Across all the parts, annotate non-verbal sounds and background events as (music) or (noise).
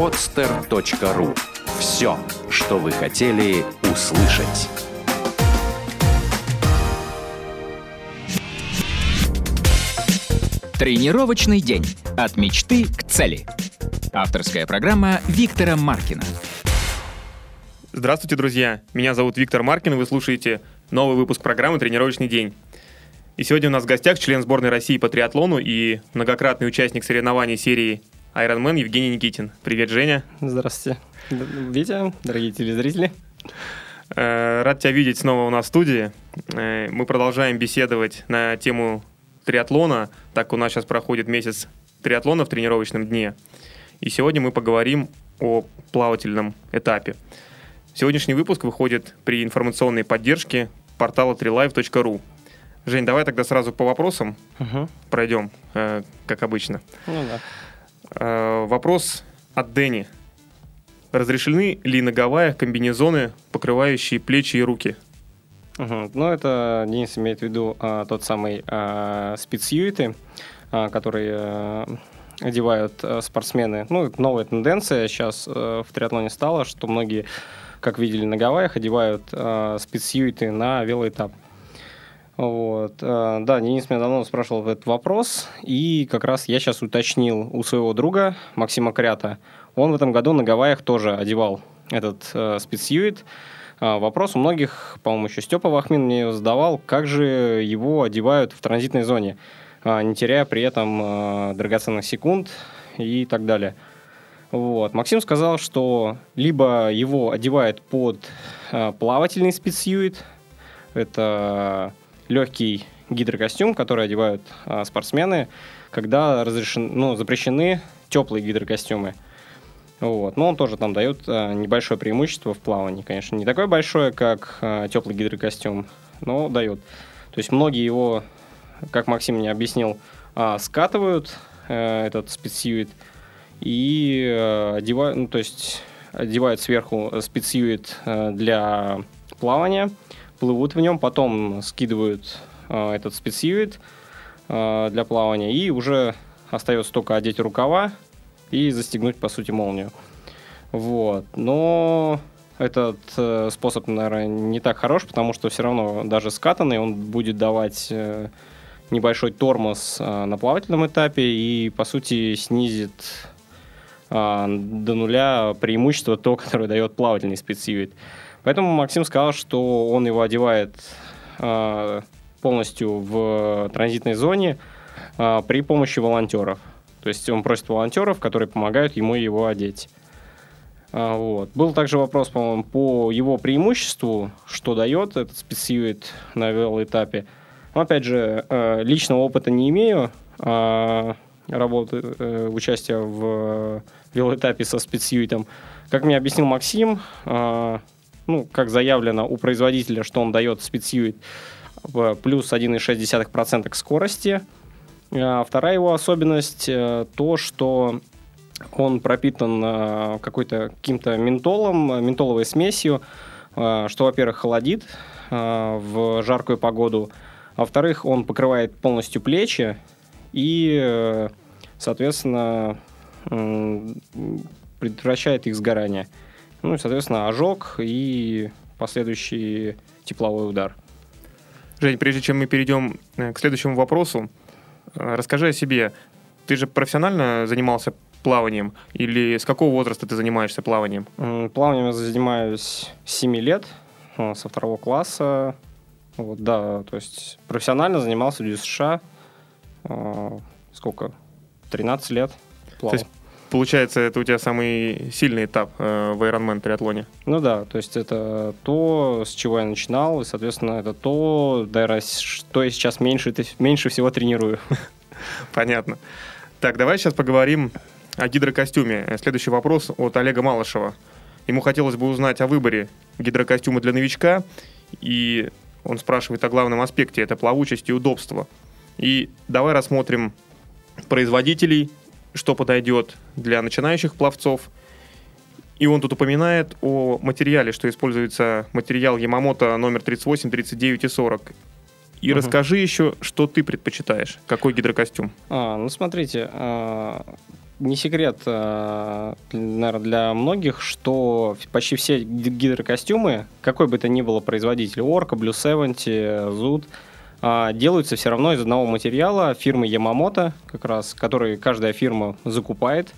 podster.ru. Все, что вы хотели услышать. Тренировочный день. От мечты к цели. Авторская программа Виктора Маркина. Здравствуйте, друзья! Меня зовут Виктор Маркин, и вы слушаете новый выпуск программы «Тренировочный день». И сегодня у нас в гостях член сборной России по триатлону и многократный участник соревнований серии Ironman Евгений Никитин. Привет, Женя. Здравствуйте. Витя, дорогие телезрители. Э, рад тебя видеть снова у нас в студии. Э, мы продолжаем беседовать на тему триатлона, так у нас сейчас проходит месяц триатлона в тренировочном дне. И сегодня мы поговорим о плавательном этапе. Сегодняшний выпуск выходит при информационной поддержке портала trilive.ru. Жень, давай тогда сразу по вопросам угу. пройдем, э, как обычно. Ну да. Э, вопрос от Дэнни. Разрешены ли на Гавайях комбинезоны, покрывающие плечи и руки? Угу. Ну, это Денис имеет в виду а, тот самый а, спецюиты, а, которые а, одевают а, спортсмены. Ну, новая тенденция сейчас а, в триатлоне стала, что многие, как видели на Гавайях, одевают а, спецюиты на велоэтап. Вот. Да, Денис меня давно спрашивал этот вопрос, и как раз я сейчас уточнил у своего друга Максима Крята. Он в этом году на Гавайях тоже одевал этот э, спецюит. А, вопрос у многих, по-моему, еще Степа Вахмин мне задавал, как же его одевают в транзитной зоне, а, не теряя при этом драгоценных секунд и так далее. Вот. Максим сказал, что либо его одевают под плавательный спецюит, это легкий гидрокостюм, который одевают спортсмены, когда разрешен, ну, запрещены теплые гидрокостюмы. Вот. Но он тоже там дает а, небольшое преимущество в плавании, конечно. Не такое большое, как а, теплый гидрокостюм, но дает. То есть многие его, как Максим мне объяснил, а, скатывают а, этот спецсьюит и а, одевают, ну, то есть одевают сверху спецсьюит а, для плавания, плывут в нем, потом скидывают а, этот спецсьюит а, для плавания и уже остается только одеть рукава и застегнуть, по сути, молнию. Вот. Но этот э, способ, наверное, не так хорош, потому что все равно даже скатанный он будет давать э, небольшой тормоз э, на плавательном этапе и, по сути, снизит э, до нуля преимущество то, которое дает плавательный спецсивит. Поэтому Максим сказал, что он его одевает э, полностью в транзитной зоне э, при помощи волонтеров. То есть он просит волонтеров, которые помогают ему его одеть. А, вот. Был также вопрос, по-моему, по его преимуществу, что дает этот спецсьюит на велоэтапе. Но, опять же, э, личного опыта не имею а, работы, э, участия в велоэтапе со спецсьюитом. Как мне объяснил Максим, ну, как заявлено у производителя, что он дает спецсьюит плюс 1,6% к скорости – а вторая его особенность э, то, что он пропитан э, какой-то каким-то ментолом, ментоловой смесью, э, что, во-первых, холодит в жаркую погоду, а во-вторых, он покрывает полностью плечи и, соответственно, предотвращает их сгорание. Ну и, соответственно, ожог и последующий тепловой удар. Жень, прежде чем мы перейдем к следующему вопросу, Э, расскажи о себе. Ты же профессионально занимался плаванием? Или с какого возраста ты занимаешься плаванием? Плаванием я занимаюсь 7 лет, э, со второго класса. Вот, да, то есть профессионально занимался в США. Э, сколько? 13 лет плавал. То есть, получается, это у тебя самый сильный этап э, в Ironman триатлоне? Ну да, то есть это то, с чего я начинал, и, соответственно, это то, да, что я сейчас меньше, меньше всего тренирую. (laughs) Понятно. Так, давай сейчас поговорим о гидрокостюме. Следующий вопрос от Олега Малышева. Ему хотелось бы узнать о выборе гидрокостюма для новичка, и он спрашивает о главном аспекте – это плавучесть и удобство. И давай рассмотрим производителей, что подойдет для начинающих пловцов. И он тут упоминает о материале, что используется материал Ямамото номер 38, 39 и 40. И угу. расскажи еще, что ты предпочитаешь, какой гидрокостюм. А, ну смотрите, а, не секрет, э, наверное, для многих, что почти все гидрокостюмы, какой бы то ни было производитель, Orca, Blue 70, Zoot, э, делаются все равно из одного материала фирмы Yamamoto, как раз, который каждая фирма закупает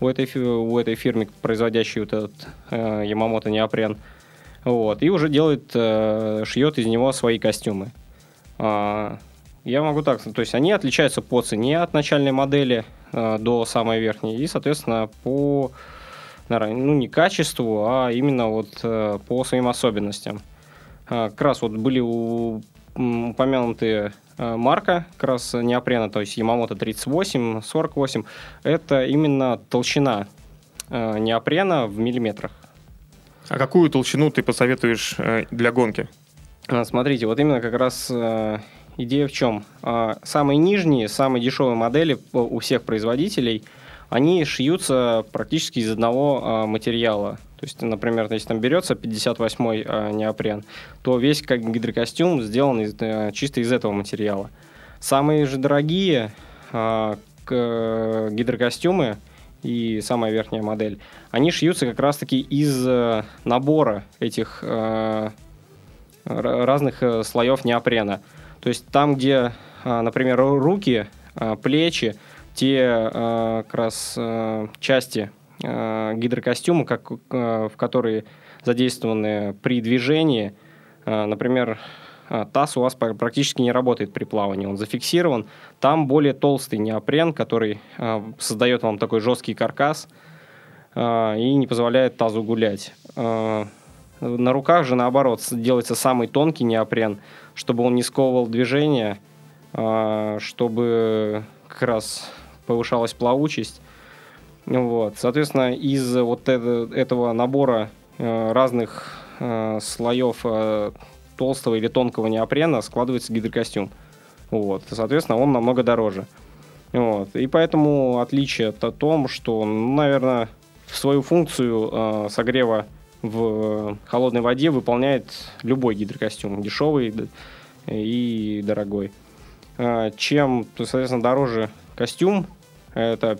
у этой, у этой фирмы, производящей вот этот э, Yamamoto неопрен. Вот, и уже делает, э, шьет из него свои костюмы. А, я могу так, то есть они отличаются по цене от начальной модели э, до самой верхней и, соответственно, по ну не качеству, а именно вот э, по своим особенностям. Э, как раз вот были у, упомянутые э, марка как раз неопрена, то есть Yamamoto 38, 48. Это именно толщина э, неопрена в миллиметрах. А какую толщину ты посоветуешь э, для гонки? А, смотрите, вот именно как раз идея в чем? А, самые нижние, самые дешевые модели у всех производителей, они шьются практически из одного а, материала. То есть, например, если там берется 58-й а, неопрен, то весь как гидрокостюм сделан из, чисто из этого материала. Самые же дорогие гидрокостюмы и самая верхняя модель, они шьются как раз-таки из э, набора этих разных э, слоев неопрена. То есть там, где, а, например, руки, а, плечи, те а, как раз части гидрокостюма, как, в которые задействованы при движении, например, таз у вас практически не работает при плавании, он зафиксирован. Там более толстый неопрен, который создает вам такой жесткий каркас и не позволяет тазу гулять. На руках же, наоборот, делается самый тонкий неопрен, чтобы он не сковывал движение, чтобы как раз повышалась плавучесть. Вот. Соответственно, из вот этого набора э, разных э, слоев э, толстого или тонкого неопрена складывается гидрокостюм. Вот. Соответственно, он намного дороже. Вот. И поэтому отличие о том, что, наверное, свою функцию согрева в холодной воде выполняет любой гидрокостюм, дешевый и дорогой. Чем, соответственно, дороже костюм, это,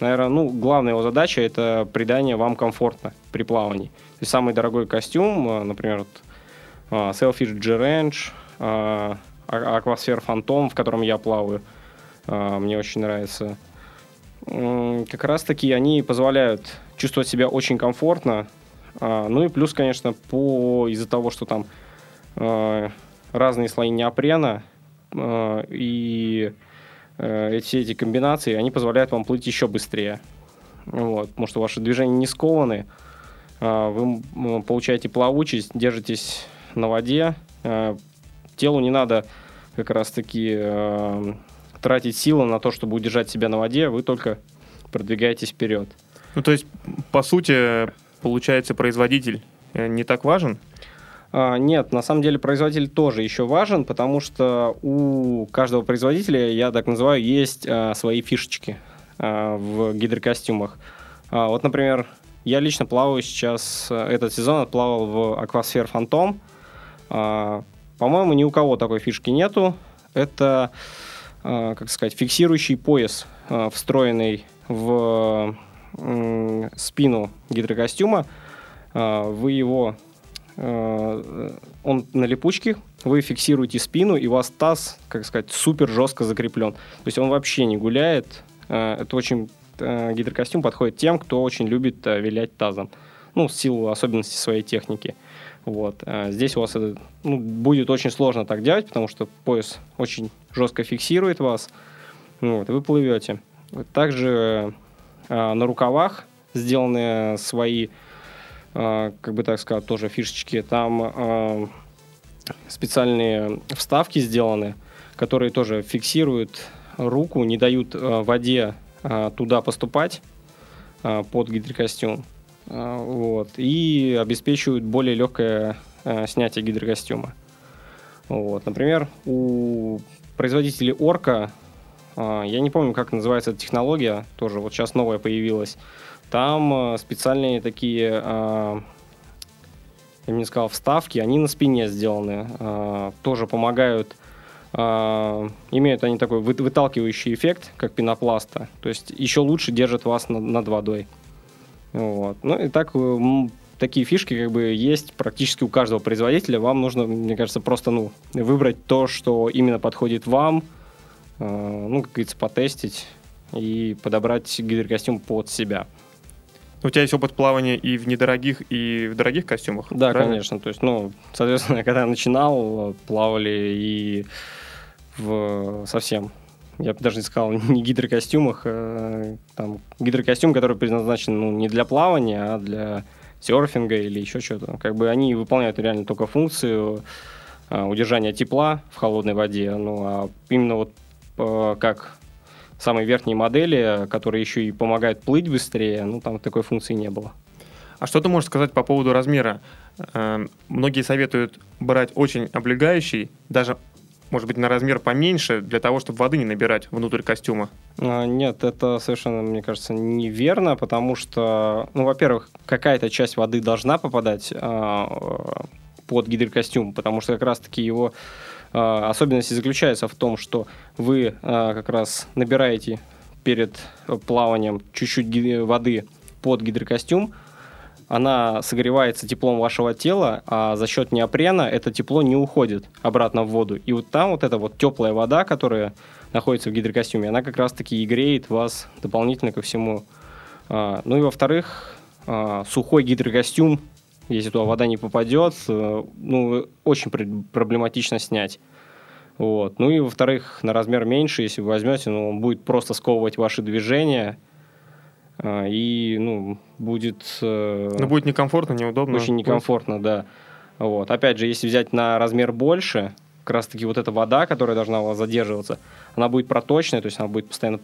наверное, ну, главная его задача – это придание вам комфорта при плавании. То есть самый дорогой костюм, а, например, вот, а, Selfish G-Range, Aquasphere Phantom, в котором я плаваю, мне очень нравится. Как раз-таки они позволяют чувствовать себя очень комфортно, а, ну и плюс, конечно, по из-за того, что там а, разные слои неопрена а, и э, все эти комбинации, они позволяют вам плыть еще быстрее. Вот, потому что ваши движения не скованы, вы получаете плавучесть, держитесь на воде, телу не надо как раз-таки тратить силы на то, чтобы удержать себя на воде, вы только продвигаетесь вперед. Ну, то есть, по сути, получается, производитель э, не так важен? А, нет, на самом деле производитель тоже еще важен, потому что у каждого производителя, я так называю, есть а, свои фишечки а, в гидрокостюмах. Вот, например, я лично плаваю сейчас, э, этот сезон отплавал в Aquasphere Phantom. А, по-моему, ни у кого такой фишки нету. Это, как сказать, фиксирующий пояс, встроенный в спину гидрокостюма, вы его, он на липучке, вы фиксируете спину, и у вас таз, как сказать, супер жестко закреплен. То есть он вообще не гуляет. А, это очень гидрокостюм подходит тем, кто очень любит вилять тазом. Ну, в силу особенностей своей техники. Вот. Здесь у вас это, ну, будет очень сложно так делать, потому что пояс очень жестко фиксирует вас. Вот, вы плывете. Также Э, на рукавах сделаны свои, э, как бы так сказать, тоже фишечки. Там э, специальные вставки сделаны, которые тоже фиксируют руку, не дают воде туда поступать под гидрокостюм. Вот, и обеспечивают более легкое снятие гидрокостюма. Вот, например, у производителей Орка а, я не помню, как называется эта технология, тоже вот сейчас новая появилась. Там а, специальные такие, а, я бы не сказал, вставки, они на спине сделаны. Тоже помогают имеют они такой вы- выталкивающий эффект, как пенопласта. То есть еще лучше держат вас над, водой. Вот. Ну и так такие фишки как бы есть практически у каждого производителя. Вам нужно, мне кажется, просто ну, выбрать то, что именно подходит вам, э, ну, как говорится, потестить и подобрать гидрокостюм под себя. У тебя есть опыт плавания и в недорогих, и в дорогих костюмах? Да, правильно? конечно. То есть, ну, соответственно, (laughs) когда я начинал, плавали и в совсем я бы даже не сказал, (laughs) не гидрокостюмах, а, там, гидрокостюм, который предназначен ну, не для плавания, а для серфинга или еще что-то. Как бы они выполняют реально только функцию а, удержания тепла в холодной воде, ну а именно вот а, как самые верхние модели, которые еще и помогают плыть быстрее, ну там такой функции не было. А что ты можешь сказать по поводу размера? Э, многие советуют брать очень облегающий, даже может быть, на размер поменьше, для того, чтобы воды не набирать внутрь костюма? А, нет, это совершенно, мне кажется, неверно, потому что, ну, во-первых, какая-то часть воды должна попадать а, под гидрокостюм, потому что как раз-таки его особенность заключается в том, что вы а, как раз набираете перед плаванием чуть-чуть воды под гидрокостюм, она согревается теплом вашего тела, а за счет неопрена это тепло не уходит обратно в воду. И вот там вот эта вот теплая вода, которая находится в гидрокостюме, она как раз-таки и греет вас дополнительно ко всему. А, ну и во-вторых, а, сухой гидрокостюм, если туда вода не попадет, э, ну, очень проблематично снять. Вот. Ну и во-вторых, на размер меньше, если вы возьмете, ну, он будет просто сковывать ваши движения, а, и ну, будет... Э, ну, будет некомфортно, неудобно. Очень некомфортно, да. Вот. Опять же, если взять на размер больше, как раз-таки вот эта вода, которая должна у вас задерживаться, она будет проточная, то есть она будет постоянно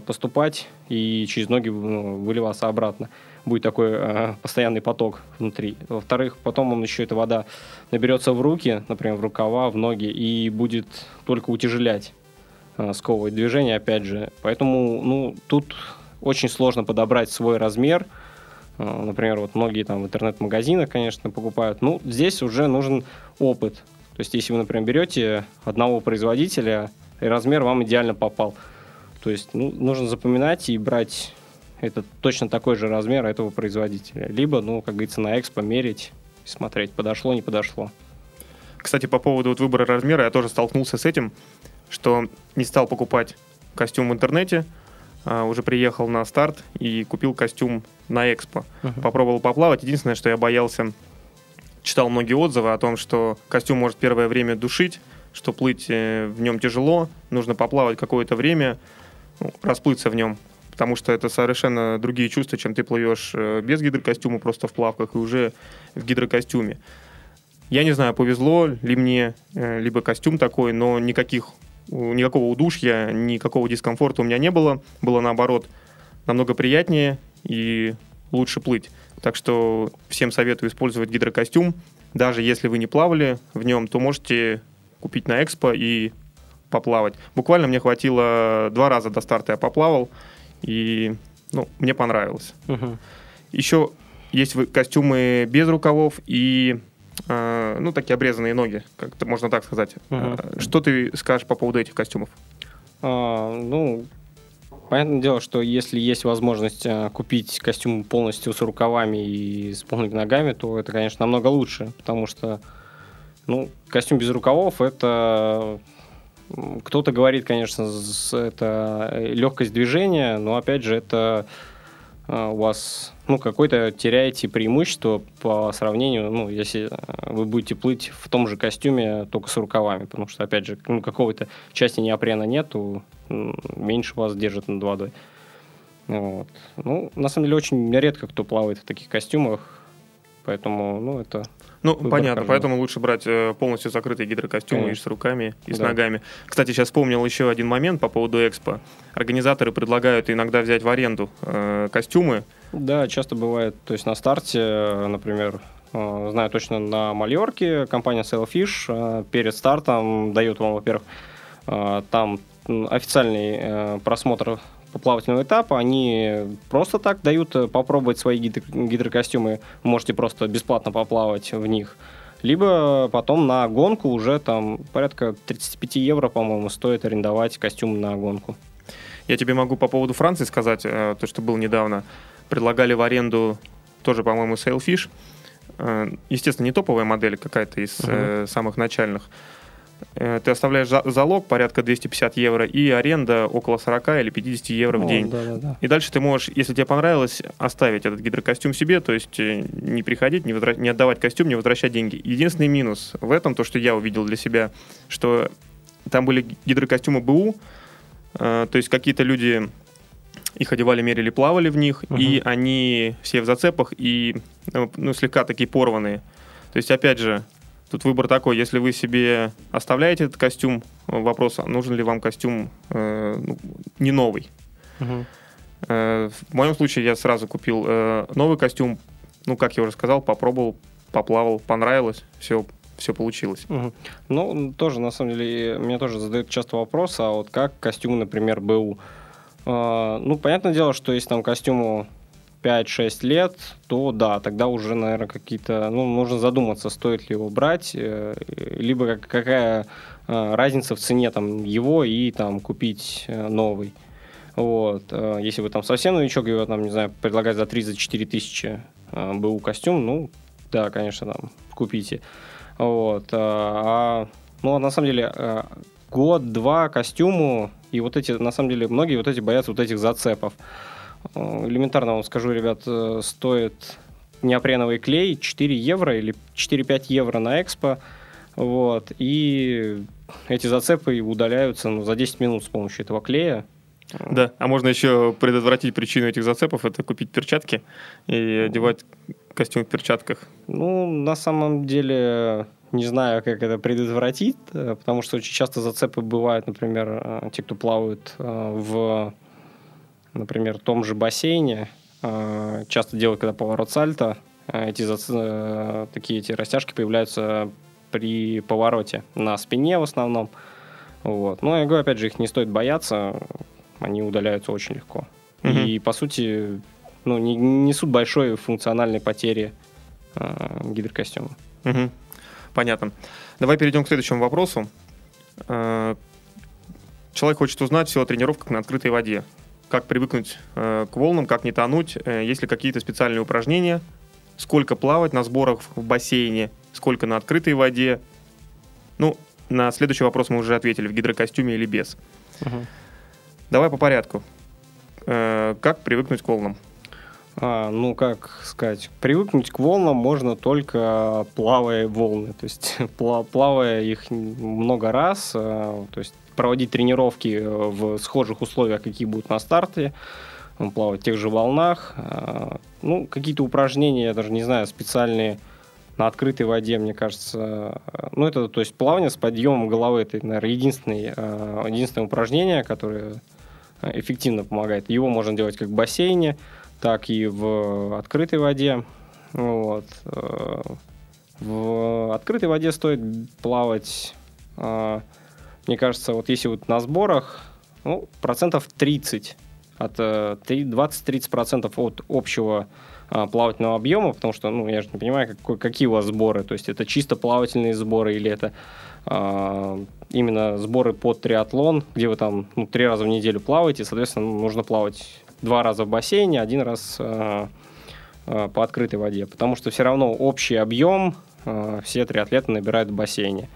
поступать и через ноги ну, выливаться обратно. Будет такой э, постоянный поток внутри. Во-вторых, потом он еще, эта вода наберется в руки, например, в рукава, в ноги, и будет только утяжелять, э, сковывать движение, опять же. Поэтому, ну, тут очень сложно подобрать свой размер. Э, например, вот многие там в интернет-магазинах, конечно, покупают. Ну, здесь уже нужен опыт. То есть, если вы, например, берете одного производителя, и размер вам идеально попал. То есть, ну, нужно запоминать и брать это точно такой же размер этого производителя. Либо, ну, как говорится, на экспо мерить и смотреть, подошло, не подошло. Кстати, по поводу вот выбора размера, я тоже столкнулся с этим, что не стал покупать костюм в интернете, а, уже приехал на старт и купил костюм на экспо. Uh-huh. Попробовал поплавать. Единственное, что я боялся, читал многие отзывы о том, что костюм может первое время душить, что плыть э, в нем тяжело, нужно поплавать какое-то время, ну, расплыться в нем, потому что это совершенно другие чувства, чем ты плывешь э, без гидрокостюма, просто в плавках и уже в гидрокостюме. Я не знаю, повезло ли мне, э, либо костюм такой, но никаких никакого удушья, никакого дискомфорта у меня не было. Было наоборот намного приятнее и лучше плыть. Так что всем советую использовать гидрокостюм. Даже если вы не плавали в нем, то можете купить на экспо и поплавать. Буквально мне хватило два раза до старта я поплавал, и ну, мне понравилось. Угу. Еще есть костюмы без рукавов и а, ну, такие обрезанные ноги, как можно так сказать. Угу. Что ты скажешь по поводу этих костюмов? А, ну, понятное дело, что если есть возможность а, купить костюм полностью с рукавами и с полными ногами, то это, конечно, намного лучше, потому что, ну, костюм без рукавов это кто-то говорит, конечно, это легкость движения, но опять же это у вас ну, какое-то теряете преимущество по сравнению, ну, если э, вы будете плыть в том же костюме, только с рукавами, потому что, опять же, ну, какого-то части неопрена нету, меньше вас держит над водой. Вот. Ну, на самом деле, очень редко кто плавает в таких костюмах, поэтому, ну, это ну, понятно, каждого. поэтому лучше брать э, полностью закрытые гидрокостюмы Конечно. и с руками, и с да. ногами. Кстати, сейчас вспомнил еще один момент по поводу экспо. Организаторы предлагают иногда взять в аренду э, костюмы. Да, часто бывает. То есть на старте, например, э, знаю точно на Мальорке компания Sailfish э, перед стартом дает вам, во-первых, э, там официальный просмотр плавательного этапа, они просто так дают попробовать свои гидро- гидрокостюмы. Вы можете просто бесплатно поплавать в них. Либо потом на гонку уже там порядка 35 евро, по-моему, стоит арендовать костюм на гонку. Я тебе могу по поводу Франции сказать, э, то, что был недавно. Предлагали в аренду тоже, по-моему, Sailfish. Э, естественно, не топовая модель, какая-то из uh-huh. самых начальных. Э, ты оставляешь залог порядка 250 евро и аренда около 40 или 50 евро в О, день. Да, да, да. И дальше ты можешь, если тебе понравилось, оставить этот гидрокостюм себе, то есть э, не приходить, не, возвращ... не отдавать костюм, не возвращать деньги. Единственный минус в этом, то, что я увидел для себя, что там были гидрокостюмы БУ, э, то есть какие-то люди их одевали, мерили, плавали в них, uh-huh. и они все в зацепах и ну, слегка такие порванные. То есть, опять же, Тут выбор такой, если вы себе оставляете этот костюм, вопрос, а нужен ли вам костюм э, ну, не новый. Угу. Э, в моем случае я сразу купил э, новый костюм, ну, как я уже сказал, попробовал, поплавал, понравилось, все, все получилось. Угу. Ну, тоже, на самом деле, мне тоже задают часто вопрос, а вот как костюм, например, БУ? Э, ну, понятное дело, что если там костюму 5-6 лет, то да, тогда уже, наверное, какие-то, ну, нужно задуматься, стоит ли его брать, э, либо какая э, разница в цене там его и там купить э, новый. Вот. Если вы там совсем новичок, его там, не знаю, предлагать за 3-4 тысячи БУ костюм, ну, да, конечно, там, купите. Вот. А, ну, на самом деле, год-два костюму, и вот эти, на самом деле, многие вот эти боятся вот этих зацепов. Э, элементарно вам скажу, ребят, э, стоит неопреновый клей 4 евро или 4-5 евро на экспо. Вот, и эти зацепы удаляются ну, за 10 минут с помощью этого клея. Да, а можно еще предотвратить причину этих зацепов, это купить перчатки и одевать костюм в перчатках. Ну, на самом деле, не знаю, как это предотвратить, э, потому что очень часто зацепы бывают, например, те, кто плавают в например, в том же бассейне э, часто делают, когда поворот сальто, э, эти э, такие эти растяжки появляются при повороте на спине в основном. Вот. Но я говорю, опять же, их не стоит бояться, они удаляются очень легко. Угу. И, по сути, ну, не, не несут большой функциональной потери э, гидрокостюма. Угу. Понятно. Давай перейдем к следующему вопросу. Человек хочет узнать все о тренировках на открытой воде как привыкнуть э, к волнам, как не тонуть, э, есть ли какие-то специальные упражнения, сколько плавать на сборах в бассейне, сколько на открытой воде. Ну, на следующий вопрос мы уже ответили, в гидрокостюме или без. Угу. Давай по порядку. Э, как привыкнуть к волнам? А, ну, как сказать, привыкнуть к волнам можно только плавая волны. То есть (laughs) плавая их много раз, э, то есть проводить тренировки э, в схожих условиях, какие будут на старте, плавать в тех же волнах. Э, ну, какие-то упражнения, я даже не знаю, специальные на открытой воде, мне кажется. Ну, это, то есть, плавание с подъемом головы, это, наверное, единственное, э, единственное упражнение, которое эффективно помогает. Его можно делать как в бассейне, так и в открытой воде. Вот. В открытой воде стоит плавать мне кажется, вот если вот на сборах, ну, процентов 30 от 20-30% э, от общего плавательного объема, потому что, ну, я же не понимаю, какой, какие у вас сборы, то есть это чисто плавательные сборы или это именно сборы под триатлон, где вы там ну, три раза в неделю плаваете, соответственно, нужно плавать два раза в бассейне, один раз а, а, по открытой воде, потому что все равно общий объем а, все триатлеты набирают в бассейне.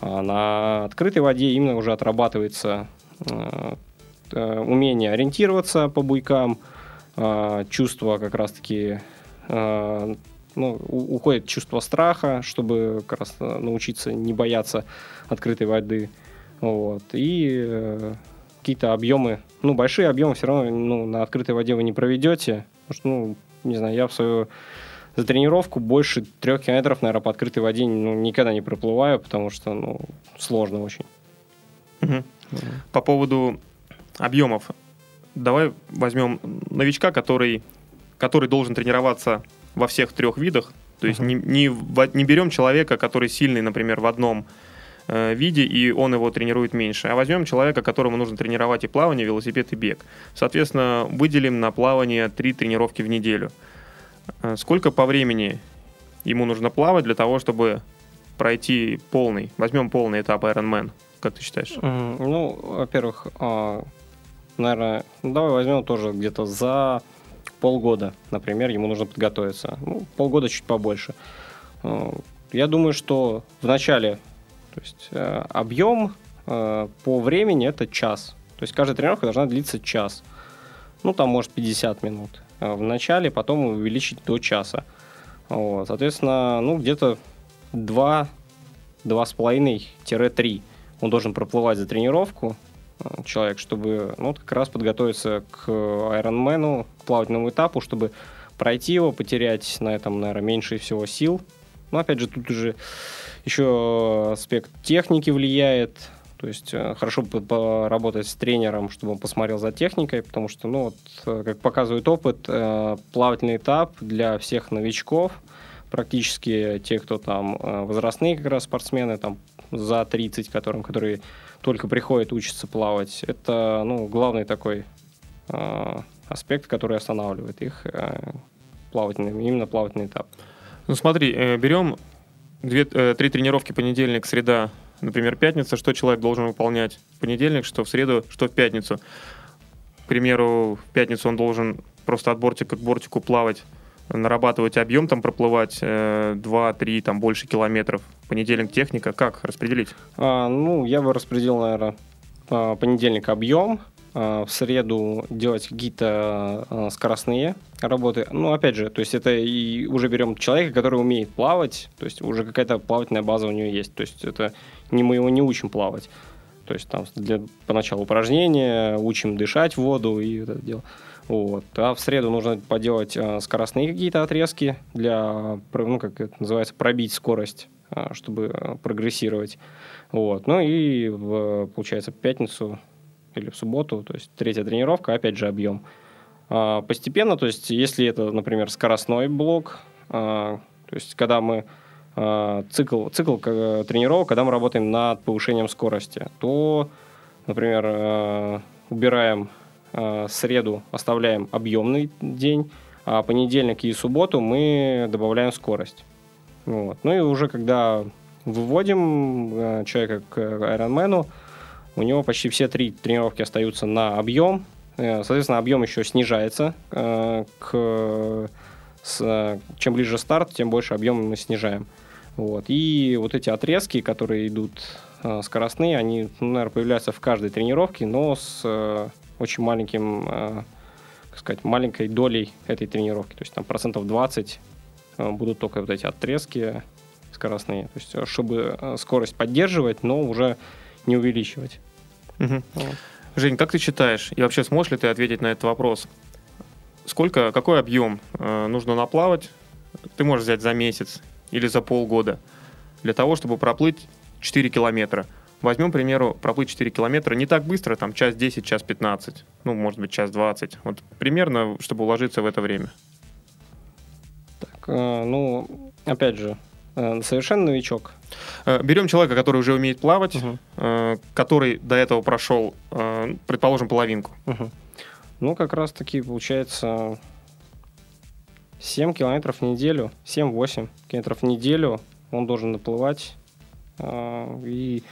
А на открытой воде именно уже отрабатывается э, э, умение ориентироваться по буйкам, э, чувство как раз-таки ну, уходит чувство страха, чтобы как раз научиться не бояться открытой воды. Вот. И какие-то объемы, ну, большие объемы все равно ну, на открытой воде вы не проведете. Потому что, ну, не знаю, я в свою за тренировку больше трех километров, наверное, по открытой воде ну, никогда не проплываю, потому что ну, сложно очень. Угу. По поводу объемов. Давай возьмем новичка, который, который должен тренироваться во всех трех видах. То есть uh-huh. не, не, не берем человека, который сильный, например, в одном э, виде, и он его тренирует меньше. А возьмем человека, которому нужно тренировать и плавание, велосипед и бег. Соответственно, выделим на плавание три тренировки в неделю. Э, сколько по времени ему нужно плавать для того, чтобы пройти полный, возьмем полный этап Ironman, как ты считаешь? Ну, во-первых, а, наверное, ну, давай возьмем тоже где-то за полгода, например, ему нужно подготовиться. Ну, полгода чуть побольше. А, я думаю, что в начале, то есть э, объем э, по времени это час. То есть каждая тренировка должна длиться час. Ну, там, может, 50 минут в начале, потом увеличить до часа. Вот, соответственно, ну, где-то 2, 2,5-3 он должен проплывать за тренировку, э, человек, чтобы ну, как раз подготовиться к Ironman, к плавательному этапу, чтобы пройти его, потерять на этом, наверное, меньше всего сил. Но опять же, тут уже еще аспект техники влияет. То есть э, хорошо поработать с тренером, чтобы он посмотрел за техникой, потому что, ну, вот, э, как показывает опыт, плавательный этап для всех новичков, практически те, кто там возрастные как раз спортсмены, там за 30, которым, которые только приходят учатся плавать, это ну, главный такой э, аспект, который останавливает их э, плавательный, именно плавательный этап. Ну смотри, э, берем две, э, три тренировки понедельник, среда, например, пятница, что человек должен выполнять в понедельник, что в среду, что в пятницу. К примеру, в пятницу он должен просто от бортика к бортику плавать нарабатывать объем, там проплывать э, 2-3, там больше километров. Понедельник техника, как распределить? А, ну, я бы распределил, наверное, а, понедельник объем, в среду делать какие-то а, скоростные работы. Ну, опять же, то есть это и уже берем человека, который умеет плавать, то есть уже какая-то плавательная база у него есть. То есть это не мы его не учим плавать. То есть там для поначалу упражнения, учим дышать в воду и вот это дело. Вот. А в среду нужно поделать э, скоростные какие-то отрезки для, ну, как это называется, пробить скорость, э, чтобы э, прогрессировать. Вот. Ну и, в, получается, в пятницу или в субботу, то есть третья тренировка, опять же, объем. А, постепенно, то есть если это, например, скоростной блок, а, то есть когда мы а, цикл, цикл тренировок, когда мы работаем над повышением скорости, то, например, убираем Э, среду оставляем объемный день, а понедельник и субботу мы добавляем скорость. Вот. Ну и уже когда выводим э, человека к Ironman, у него почти все три тренировки остаются на объем. Э, соответственно, объем еще снижается. К, с, чем ближе старт, тем больше объем мы снижаем. Вот. И вот эти отрезки, которые идут скоростные, они, ну, наверное, появляются в каждой тренировке, но с очень маленьким, э, как сказать, маленькой долей этой тренировки. То есть там процентов 20 э, будут только вот эти отрезки скоростные. То есть э, чтобы скорость поддерживать, но уже не увеличивать. Угу. Вот. Жень, как ты считаешь, и вообще сможешь ли ты ответить на этот вопрос? Сколько, какой объем э, нужно наплавать, ты можешь взять за месяц или за полгода, для того, чтобы проплыть 4 километра? Возьмем, к примеру, проплыть 4 километра не так быстро, там час 10, час 15, ну, может быть, час 20. Вот примерно, чтобы уложиться в это время. Так, э, ну, опять же, совершенно новичок. Э, берем человека, который уже умеет плавать, угу. э, который до этого прошел, э, предположим, половинку. Угу. Ну, как раз-таки получается 7 километров в неделю, 7-8 километров в неделю он должен наплывать. Э, и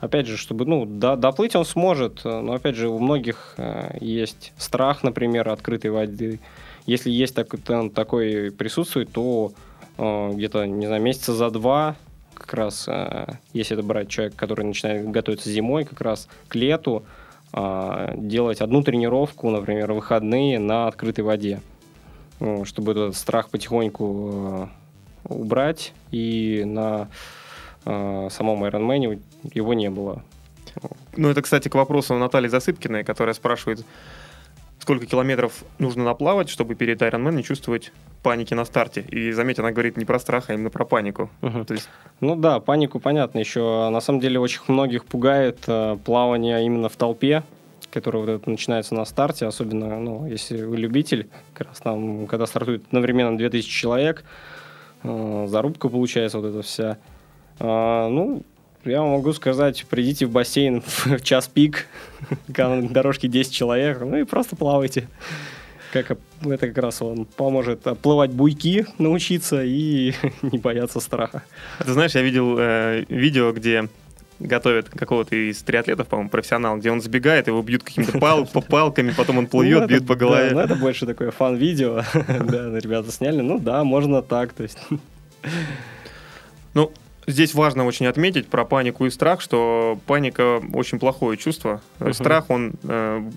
опять же, чтобы, ну, до, доплыть он сможет, э, но, опять же, у многих э, есть страх, например, открытой воды. Если есть так, он такой присутствует, то э, где-то, не знаю, месяца за два, как раз, э, если это брать человек, который начинает готовиться зимой, как раз к лету, э, делать одну тренировку, например, выходные на открытой воде, чтобы этот страх потихоньку э, убрать и на э, самом Ironman его не было. Ну, это, кстати, к вопросу Натальи Засыпкиной, которая спрашивает, сколько километров нужно наплавать, чтобы перед Ironman не чувствовать паники на старте. И, заметь, она говорит не про страх, а именно про панику. Угу. То есть... Ну да, панику понятно. Еще на самом деле очень многих пугает э, плавание именно в толпе, которое вот это начинается на старте, особенно, ну, если вы любитель, как раз там, когда стартует одновременно 2000 человек, э, зарубка получается вот эта вся. А, ну, я могу сказать, придите в бассейн (laughs) в час пик, когда на дорожке 10 человек, ну и просто плавайте. Как, это как раз он поможет оплывать буйки, (laughs) научиться и (laughs) не бояться страха. Ты знаешь, я видел э, видео, где готовят какого-то из триатлетов, по-моему, профессионал, где он забегает, его бьют какими-то пал, палками, потом он плывет, Ну, это- бьют по Да, голове. ну, это больше такое фан-видео. Да, ребята сняли. Ну да, можно так. То есть, Ну, здесь важно очень отметить про панику и страх, что паника очень плохое чувство. Мгм. Страх, он э,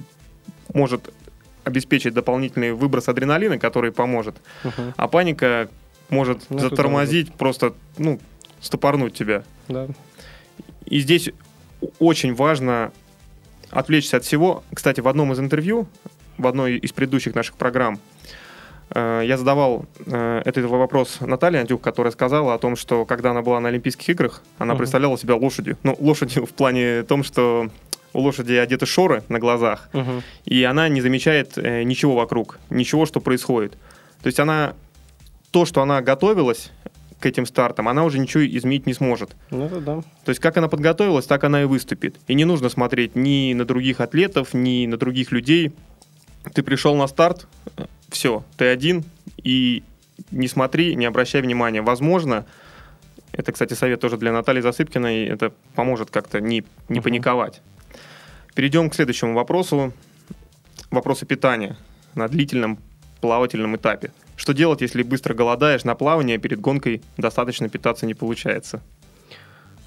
может обеспечить дополнительный выброс адреналина, который поможет. мгм, А паника может Ну, затормозить, просто, ну, стопорнуть тебя. да. И здесь очень важно отвлечься от всего. Кстати, в одном из интервью, в одной из предыдущих наших программ, я задавал э, этот вопрос Наталье Антюх, которая сказала о том, что когда она была на Олимпийских играх, она Мгм. представляла себя лошадью. Ну, лошадью в плане том, что у лошади одеты шоры на глазах, Мгм. и она не замечает э, ничего вокруг, ничего, что происходит. То есть она то, что она готовилась к этим стартам, она уже ничего изменить не сможет. Ну это да. То есть как она подготовилась, так она и выступит. И не нужно смотреть ни на других атлетов, ни на других людей. Ты пришел на старт, все, ты один, и не смотри, не обращай внимания. Возможно, это, кстати, совет тоже для Натальи Засыпкиной, это поможет как-то не, не Мгм. паниковать. Перейдем к следующему вопросу. Вопросы питания на длительном плавательном этапе. Что делать, если быстро голодаешь на плавание, а перед гонкой достаточно питаться не получается?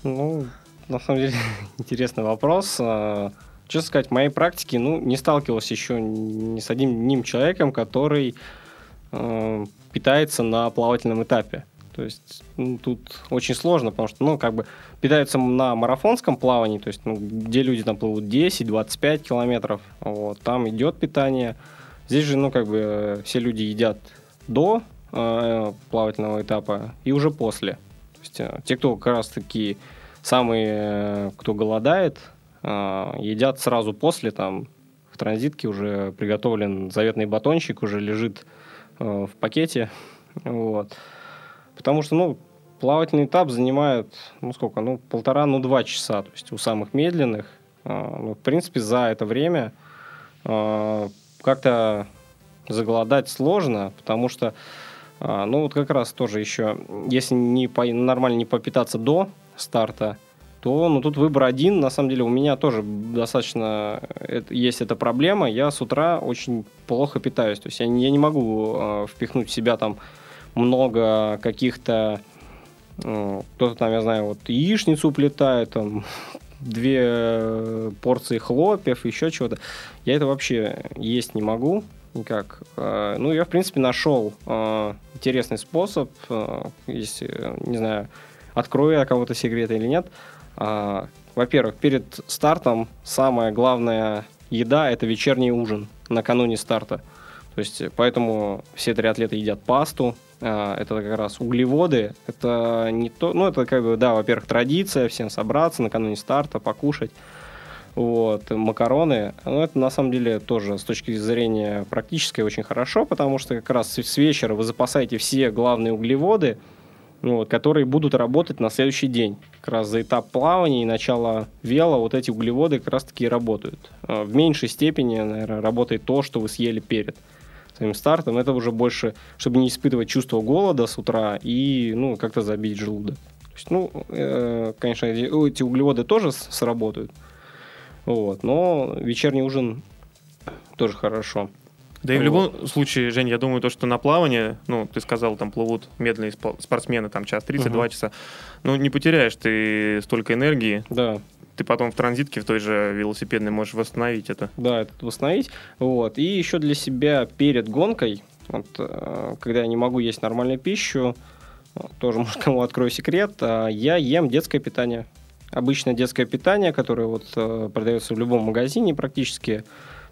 Ну, на самом деле, (laughs) интересный вопрос. Честно сказать, в моей практике, ну, не сталкивался еще ни с одним человеком, который э, питается на плавательном этапе. То есть ну, тут очень сложно, потому что, ну, как бы питаются на марафонском плавании, то есть, ну, где люди там плывут 10-25 километров, вот, там идет питание. Здесь же, ну, как бы э, все люди едят до э, плавательного этапа и уже после. То есть э, те, кто как раз таки самые, э, кто голодает, едят сразу после, там в транзитке уже приготовлен заветный батончик, уже лежит э, в пакете, вот. Потому что, ну, плавательный этап занимает, ну, сколько, ну, полтора, ну, два часа, то есть у самых медленных. Э, ну, в принципе, за это время как-то заголодать сложно, потому что, а, ну вот как раз тоже еще, если не по, нормально не попитаться до старта, то ну тут выбор один. На самом деле у меня тоже достаточно это- есть эта проблема. Я с утра очень плохо питаюсь. То есть я, я не могу э, впихнуть в себя там много каких-то э, кто-то там, я знаю, вот яичницу уплетает, там (laughs) две э, порции хлопьев, еще чего-то. Я это вообще есть не могу никак. Э, Ну, я, в принципе, нашел э, интересный способ, э, если, э, не знаю, открою я кого-то секреты или нет. А, Во-первых, перед стартом самая главная еда – это вечерний ужин накануне старта. То есть, э, поэтому все триатлеты едят пасту, а, это как раз углеводы, это не то, ну, это как бы, да, во-первых, традиция, всем собраться накануне старта, покушать, вот, макароны, ну, это на самом деле тоже с точки зрения практической очень хорошо, потому что как раз с вечера вы запасаете все главные углеводы, вот, которые будут работать на следующий день. Как раз за этап плавания и начала вела вот эти углеводы как раз-таки работают. А, В меньшей степени, наверное, работает то, что вы съели перед своим стартом. Это уже больше, чтобы не испытывать чувство голода с утра и, ну, как-то забить желудок. То есть, ну, э, конечно, эти углеводы тоже сработают. Вот, но вечерний ужин тоже хорошо. Да и в любом случае, Жень, я думаю, то, что на плавание, ну, ты сказал, там плывут медленные спо- спортсмены, там час 30, Мгм. 2 часа. Ну, не потеряешь ты столько энергии, Да, ты потом в транзитке в той же велосипедной можешь восстановить это. да, это восстановить. Вот. И еще для себя перед гонкой, вот, э, когда я не могу есть нормальную пищу, тоже, (laughs) может, кому открою секрет, а, я ем детское питание. Обычное детское питание, которое вот э, продается в любом магазине практически,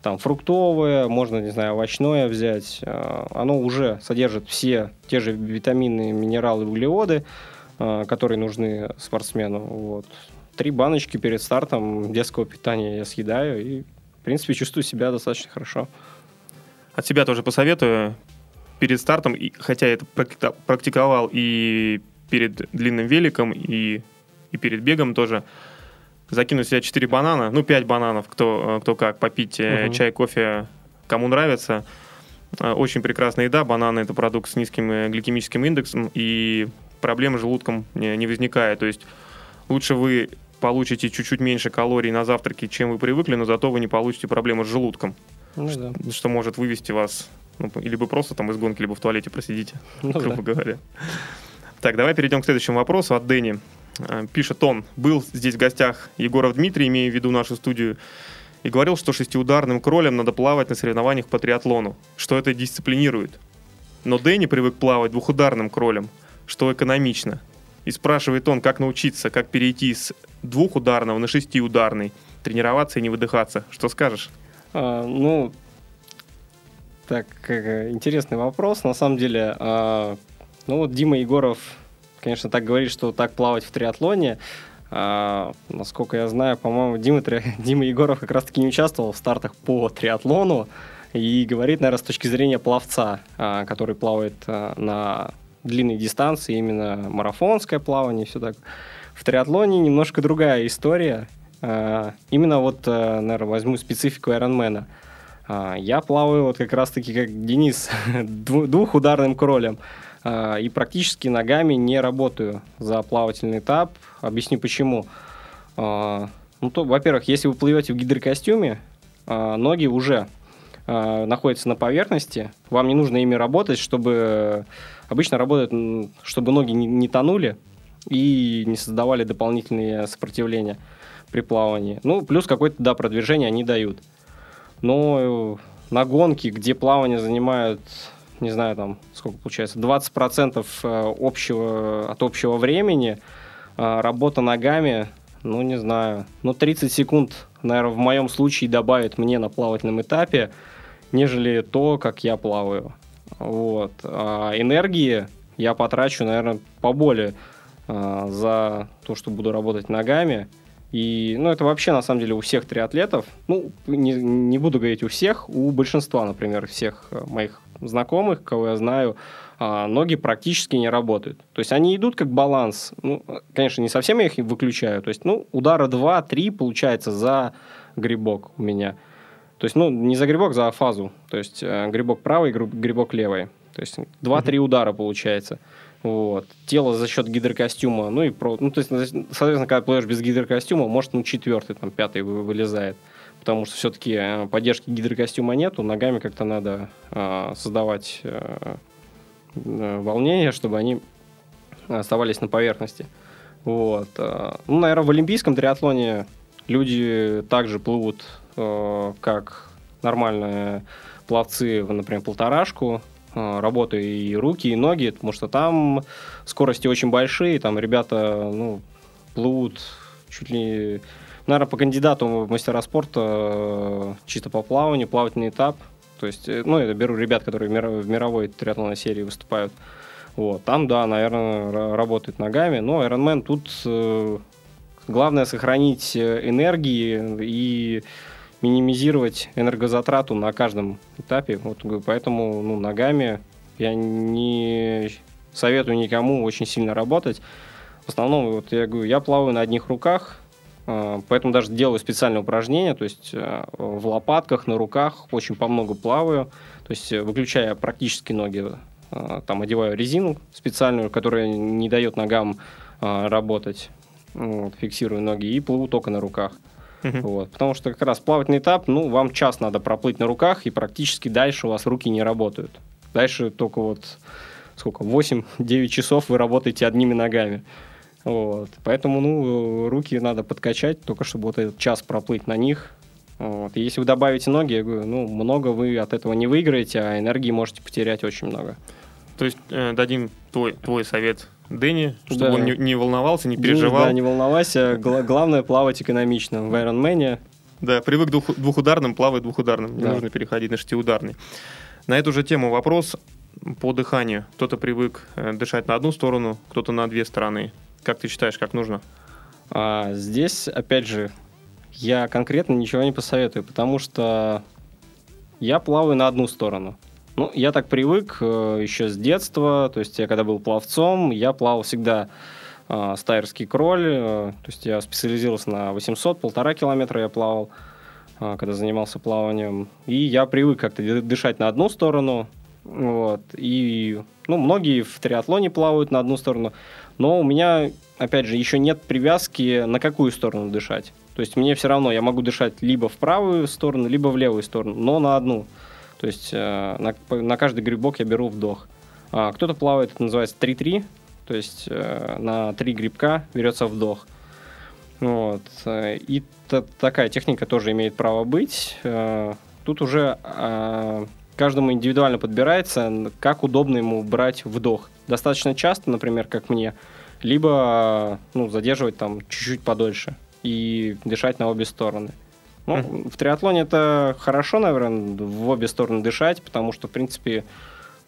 там фруктовое, можно, не знаю, овощное взять. э, Оно уже содержит все те же витамины, минералы, углеводы, э, которые нужны спортсмену. Вот. Три баночки перед стартом детского питания я съедаю и, в принципе, чувствую себя достаточно хорошо. От себя тоже посоветую перед стартом, и, хотя я это практи- практиковал и перед длинным великом, и, и перед бегом тоже, закинуть в себя 4 банана, ну 5 бананов, кто, э, кто как, попить Мгм. чай, кофе, кому нравится. э, очень прекрасная еда. Бананы – это продукт с низким гликемическим индексом, и проблем с желудком не, не возникает. То есть лучше вы получите чуть-чуть меньше калорий на завтраке, чем вы привыкли, но зато вы не получите проблемы с желудком, Ну что, да. что может вывести вас, ну, либо просто там из гонки, либо в туалете просидите, Ну грубо да. говоря. Так, давай перейдем к следующему вопросу от Дени. Э, Пишет он, был здесь в гостях Егоров Дмитрий, имея в виду нашу студию, и говорил, что шестиударным кролем надо плавать на соревнованиях по триатлону, что это дисциплинирует. Но Дэнни привык плавать двухударным кролем, что экономично. И спрашивает он, как научиться, как перейти с двухударного на шестиударный, тренироваться и не выдыхаться. Что скажешь? А, ну, так, э, интересный вопрос. На самом деле, а, ну вот Дима Егоров, конечно, так говорит, что так плавать в триатлоне. А, насколько я знаю, по-моему, Дима, Три- (laughs) Дима Егоров как раз-таки не участвовал в стартах по триатлону и говорит, наверное, с точки зрения пловца, а, который плавает а, на длинной дистанции, именно марафонское плавание все так. В триатлоне немножко другая история. А, Именно вот, наверное, возьму специфику Ironman. А, Я плаваю вот как раз-таки как Денис, (laughs) дву- двухударным кролем. А, И практически ногами не работаю за плавательный этап. Объясню почему. А, Ну, то, во-первых, если вы плывете в гидрокостюме, а, ноги уже находятся на поверхности. Вам не нужно ими работать, чтобы... Обычно работают, чтобы ноги не, не тонули и не создавали дополнительные сопротивления при плавании. Ну, плюс какое-то, да, продвижение они дают. Но на гонке, где плавание занимает, не знаю, там, сколько получается, 20% э, общего, от общего времени, э, работа ногами, ну, не знаю, ну, 30 секунд, наверное, в моем случае добавит мне на плавательном этапе, нежели то, как я плаваю. Вот. А энергии я потрачу, наверное, поболее а, за то, что буду работать ногами. И, ну, это вообще, на самом деле, у всех триатлетов, ну, не, не буду говорить у всех, у большинства, например, всех э, моих знакомых, кого я знаю, а, ноги практически не работают. То есть они идут как баланс. Ну, конечно, не совсем я их выключаю. То есть, ну, удара 2-3 получается за грибок у меня. То есть, ну, не за грибок, за фазу. То есть, э, грибок правый, гриб- грибок левый. То есть, 2-3 удара получается. Вот. Тело за счет гидрокостюма, ну и про... Ну, то есть, соответственно, когда плывешь без гидрокостюма, может, ну, четвертый, там, пятый вы- вылезает. Потому что все-таки поддержки гидрокостюма нету, ногами как-то надо э, создавать э, э, волнение, чтобы они оставались на поверхности. Вот. э. Ну, наверное, в олимпийском триатлоне люди также плывут, э, как нормальные пловцы, например, полторашку, э, работая и руки, и ноги, потому что там скорости очень большие, там ребята, ну, плывут чуть ли... Наверное, по кандидату мастера спорта э, чисто по плаванию, плавательный этап. То есть, э, ну, я беру ребят, которые в мировой триатлонной серии выступают. Вот, там, да, наверное, ра- работают ногами. Но Ironman тут главное сохранить энергии и минимизировать энергозатрату на каждом этапе. Вот, поэтому ну, ногами я не советую никому очень сильно работать. В основном, вот я говорю, я плаваю на одних руках, э, поэтому даже делаю специальные упражнения, то есть э, в лопатках, на руках очень по много плаваю, то есть э, выключая практически ноги, э, там одеваю резину специальную, которая не дает ногам работать, вот, фиксирую ноги и плыву только на руках. Мгм. Вот, потому что как раз плавательный этап, ну, вам час надо проплыть на руках, и практически дальше у вас руки не работают. Дальше только вот сколько, 8-9 часов вы работаете одними ногами. Вот. Поэтому, ну, руки надо подкачать, только чтобы вот этот час проплыть на них. Вот. И если вы добавите ноги, я говорю, ну, много вы от этого не выиграете, а энергии можете потерять очень много. То есть э, дадим твой, твой совет Дэнни, чтобы Да. он не, не волновался, не Денис, переживал. да, не волновайся, гла- главное плавать экономично. В Ironman Да, привык двух- двухударным, плавает двухударным. Не Да. нужно переходить на шестиударный. На эту же тему вопрос по дыханию. Кто-то привык э, дышать на одну сторону, кто-то на две стороны. Как ты считаешь, как нужно? А здесь, опять же, я конкретно ничего не посоветую, потому что я плаваю на одну сторону. Ну, я так привык э, еще с детства, то есть я когда был пловцом, я плавал всегда э, стайерский кроль, э, то есть я специализировался на 800, полтора километра я плавал. а, когда занимался плаванием. И я привык как-то дышать на одну сторону. Вот. И ну, многие в триатлоне плавают на одну сторону. Но у меня, опять же, еще нет привязки, на какую сторону дышать. То есть мне все равно, я могу дышать либо в правую сторону, либо в левую сторону, но на одну. То есть э, на, на каждый грибок я беру вдох. А, кто-то плавает, это называется 3-3, то есть э, на три грибка берется вдох. Вот. Э, и такая техника тоже имеет право быть. Тут уже каждому индивидуально подбирается, как удобно ему брать вдох. Достаточно часто, например, как мне, либо ну, задерживать там чуть-чуть подольше и дышать на обе стороны. Ну, mm-hmm. В триатлоне это хорошо, наверное, в обе стороны дышать, потому что, в принципе,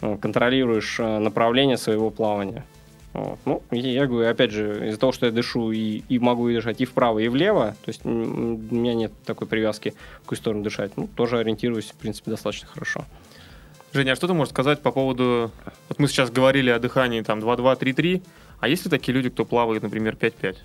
контролируешь направление своего плавания. Вот. Ну, я говорю, опять же, из-за того, что я дышу и, и могу дышать и вправо, и влево, то есть у меня нет такой привязки, в какую сторону дышать, ну, тоже ориентируюсь, в принципе, достаточно хорошо. Женя, а что ты можешь сказать по поводу... Вот мы сейчас говорили о дыхании там 2-2, 3-3, а есть ли такие люди, кто плавает, например, 5-5?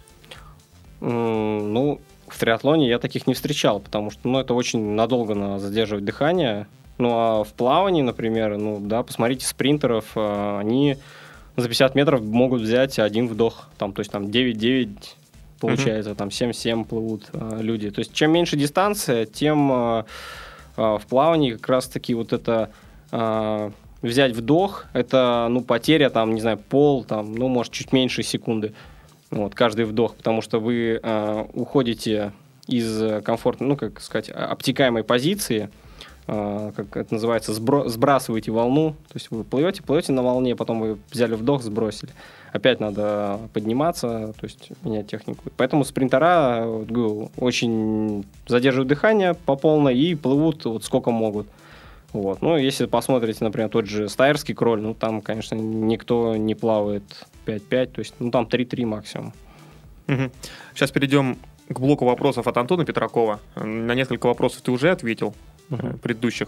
Mm, ну, в триатлоне я таких не встречал, потому что, ну, это очень надолго надо задерживать дыхание. Ну, а в плавании, например, ну, да, посмотрите спринтеров, а, они за 50 метров могут взять один вдох. Там, то есть там 9-9 получается, mm-hmm. там 7-7 плывут э, люди. То есть чем меньше дистанция, тем э, э, в плавании как раз-таки вот это э, взять вдох, это, ну, потеря, там, не знаю, пол, там, ну, может, чуть меньше секунды. Вот, каждый вдох, потому что вы э, уходите из комфортной, ну, как сказать, обтекаемой позиции, а, как это называется, сбро- сбрасываете волну. То есть вы плывете, плывете на волне, потом вы взяли вдох, сбросили. Опять надо подниматься, то есть менять технику. Поэтому спринтера вот, очень задерживают дыхание по полной и плывут вот сколько могут. Вот. Ну, если посмотрите, например, тот же стайерский кроль, ну, там, конечно, никто не плавает 5-5, то есть, ну, там 3-3 максимум. Угу. Сейчас перейдем к блоку вопросов от Антона Петракова. На несколько вопросов ты уже ответил uh-huh. предыдущих.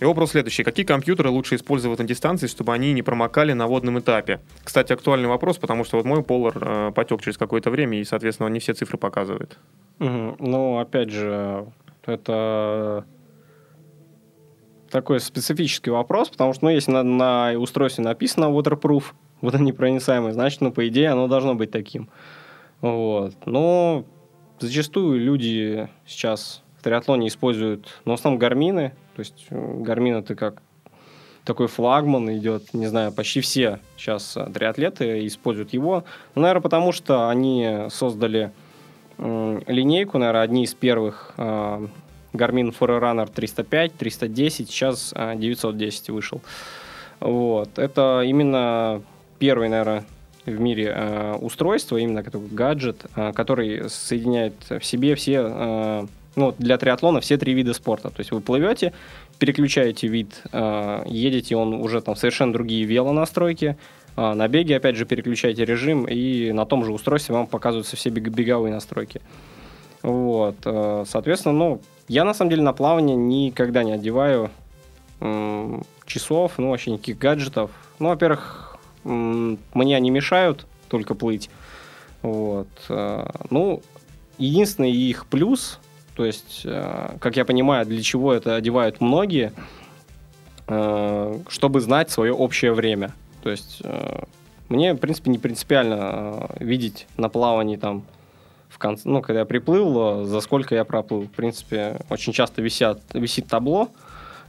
И вопрос следующий. Какие компьютеры лучше использовать на дистанции, чтобы они не промокали на водном этапе? Кстати, актуальный вопрос, потому что вот мой Polar э, потек через какое-то время, и, соответственно, он не все цифры показывает. Угу. Ну, опять же, это такой специфический вопрос, потому что, ну, если на, на устройстве написано waterproof, водонепроницаемый, значит, ну, по идее, оно должно быть таким. Вот. Но зачастую люди сейчас в триатлоне используют, ну, в основном гармины. То есть э, гармин это как такой флагман идет, не знаю, почти все сейчас э, триатлеты используют его. Ну, наверное, потому что они создали э, линейку, наверное, одни из первых э, Garmin Forerunner 305, 310, сейчас э, 910 вышел. Вот. Это именно первый, наверное, в мире э, устройство, именно такой гаджет, э, который соединяет в себе все э, ну, для триатлона все три вида спорта. То есть вы плывете, переключаете вид, э, едете, он уже там совершенно другие велонастройки. Э, на беге, опять же, переключаете режим, и на том же устройстве вам показываются все беговые настройки. Вот, э, соответственно, ну, я на самом деле на плавание никогда не одеваю э, часов, ну, вообще никаких гаджетов. Ну, во-первых, мне они мешают только плыть. Вот. Э, ну, единственный их плюс то есть, э, как я понимаю, для чего это одевают многие, э, чтобы знать свое общее время. То есть мне, в принципе, не принципиально видеть на плавании там в конце, ну, когда я приплыл, за сколько я проплыл. В принципе, очень часто висят, висит табло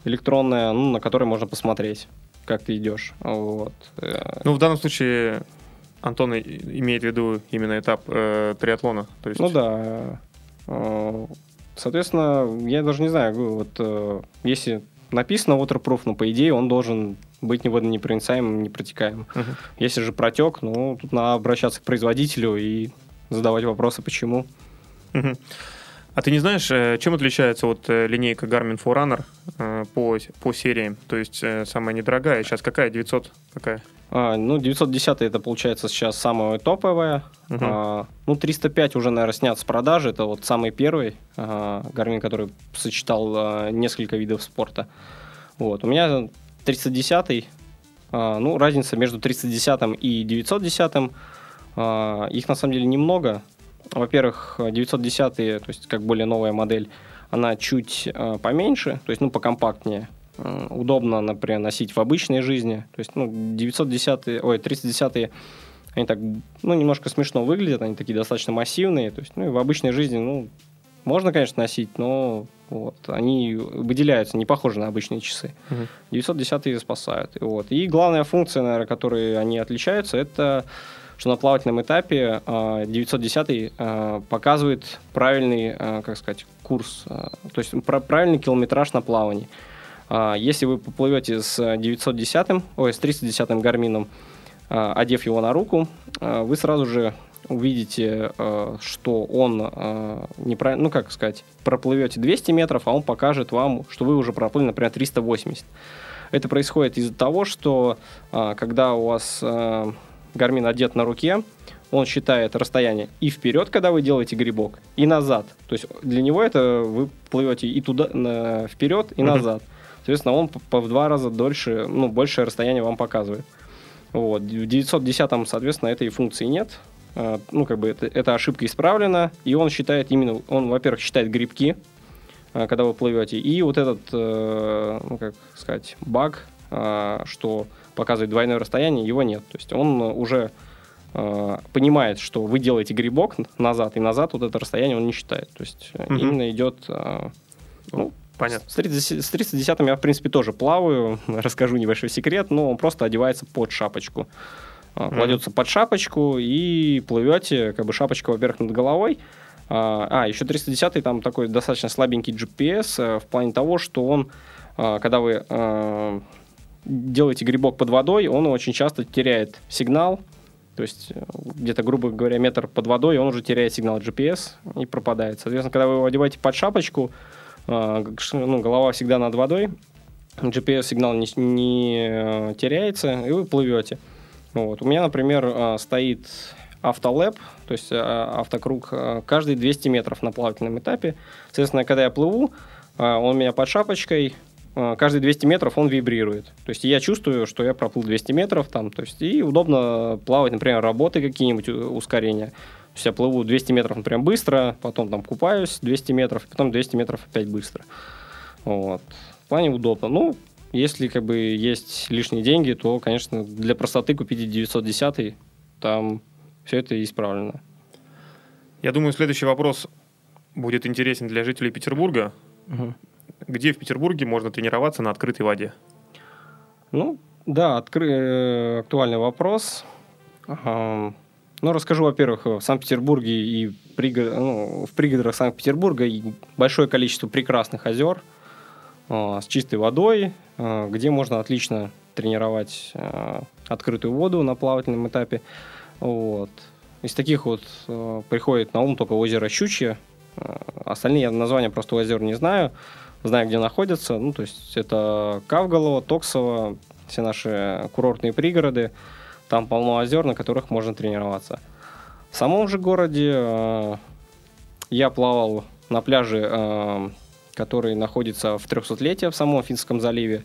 электронное, ну, на которое можно посмотреть, как ты идешь. Вот. Ну, в данном случае Антон имеет в виду именно этап э, триатлона. То есть... Ну да. Соответственно, я даже не знаю, вот э, если написано waterproof, ну, по идее, он должен быть неводонепроницаемым, непротекаемым. Uh-huh. Если же протек, ну, тут надо обращаться к производителю и задавать вопросы, почему. Uh-huh. А ты не знаешь, э, чем отличается вот э, линейка Garmin Forerunner по, по серии? То есть самая недорогая, сейчас какая? 900 какая? А, ну, 910 это получается сейчас самая топовая. Угу. А, ну, 305 уже, наверное, снят с продажи. Это вот самый первый а, Garmin, который сочетал а, несколько видов спорта. Вот. У меня 310 а, ну, разница между 310 и 910 а, их на самом деле немного. Во-первых, 910, то есть как более новая модель, она чуть э, поменьше, то есть, ну, покомпактнее. Э, удобно, например, носить в обычной жизни. То есть, ну, 910, ой, 310 они так, ну, немножко смешно выглядят, они такие достаточно массивные. То есть, ну, и в обычной жизни, ну, можно, конечно, носить, но вот, они выделяются, не похожи на обычные часы. Угу. 910 спасают. Вот. и главная функция, наверное, которой они отличаются, это что на плавательном этапе 910 а, а, показывает правильный, а, как сказать, курс, то есть правильный километраж на плавании. Если вы поплывете с 910, ой, с 310 гармином, одев его на руку, вы сразу же увидите, что он неправильно, ну как сказать, проплывете 200 метров, а он покажет вам, что вы уже проплыли, например, 380. Это происходит из-за того, что когда у вас гармин одет на руке, он считает расстояние и вперед, когда вы делаете грибок, и назад. То есть для него это вы плывете и туда на, вперед, и назад. Соответственно, он по, в два раза дольше, ну, большее расстояние вам показывает. Вот. В 910, соответственно, этой функции нет. А, ну, как бы это, эта ошибка исправлена, и он считает именно, он, во-первых, считает грибки, а, когда вы плывете, и вот этот, э, ну, как сказать, баг, а, что показывает двойное расстояние, его нет. То есть он уже э, понимает, что вы делаете грибок назад, и назад вот это расстояние он не считает. То есть угу. именно идет... Э, ну, Понятно. С 30, с 310 я, в принципе, тоже плаваю. (laughs) Расскажу небольшой секрет, но он просто одевается под шапочку. Mm-hmm. Кладется под шапочку и плывете, как бы шапочка, во-первых, над головой. А, еще 310 там такой достаточно слабенький GPS в плане того, что он, когда вы делаете грибок под водой, он очень часто теряет сигнал, то есть э, где-то, грубо говоря, метр под водой, он уже теряет сигнал GPS и пропадает. Соответственно, когда вы его одеваете под шапочку, э, ну, голова всегда над водой, GPS-сигнал не, не э, теряется, и вы плывете. Вот. У меня, например, стоит автолэп, то есть автокруг, каждые 200 метров на плавательном этапе. Соответственно, когда я плыву, он у меня под шапочкой, каждые 200 метров он вибрирует. То есть я чувствую, что я проплыл 200 метров там, то есть и удобно плавать, например, работы какие-нибудь ускорения. То есть я плыву 200 метров, например, быстро, потом там купаюсь 200 метров, потом 200 метров опять быстро. Вот. В плане удобно. Ну, если как бы есть лишние деньги, то, конечно, для простоты купить 910, там все это исправлено. Я думаю, следующий вопрос будет интересен для жителей Петербурга. Угу. Где в Петербурге можно тренироваться на открытой воде? Ну, да, откры... Э, актуальный вопрос. Ну, расскажу, во-первых, в Санкт-Петербурге и пригод... ну, в пригородах Санкт-Петербурга большое количество прекрасных озер а, с чистой водой, а, где можно отлично тренировать а, открытую воду на плавательном этапе. Вот. Из таких вот приходит на ум только озеро Щучье. Остальные названия просто озер не знаю знаю, где находятся. Ну, то есть это Кавголово, Токсово, все наши курортные пригороды. Там полно озер, на которых можно тренироваться. В самом же городе э, я плавал на пляже, э, который находится в 300-летие в самом Финском заливе.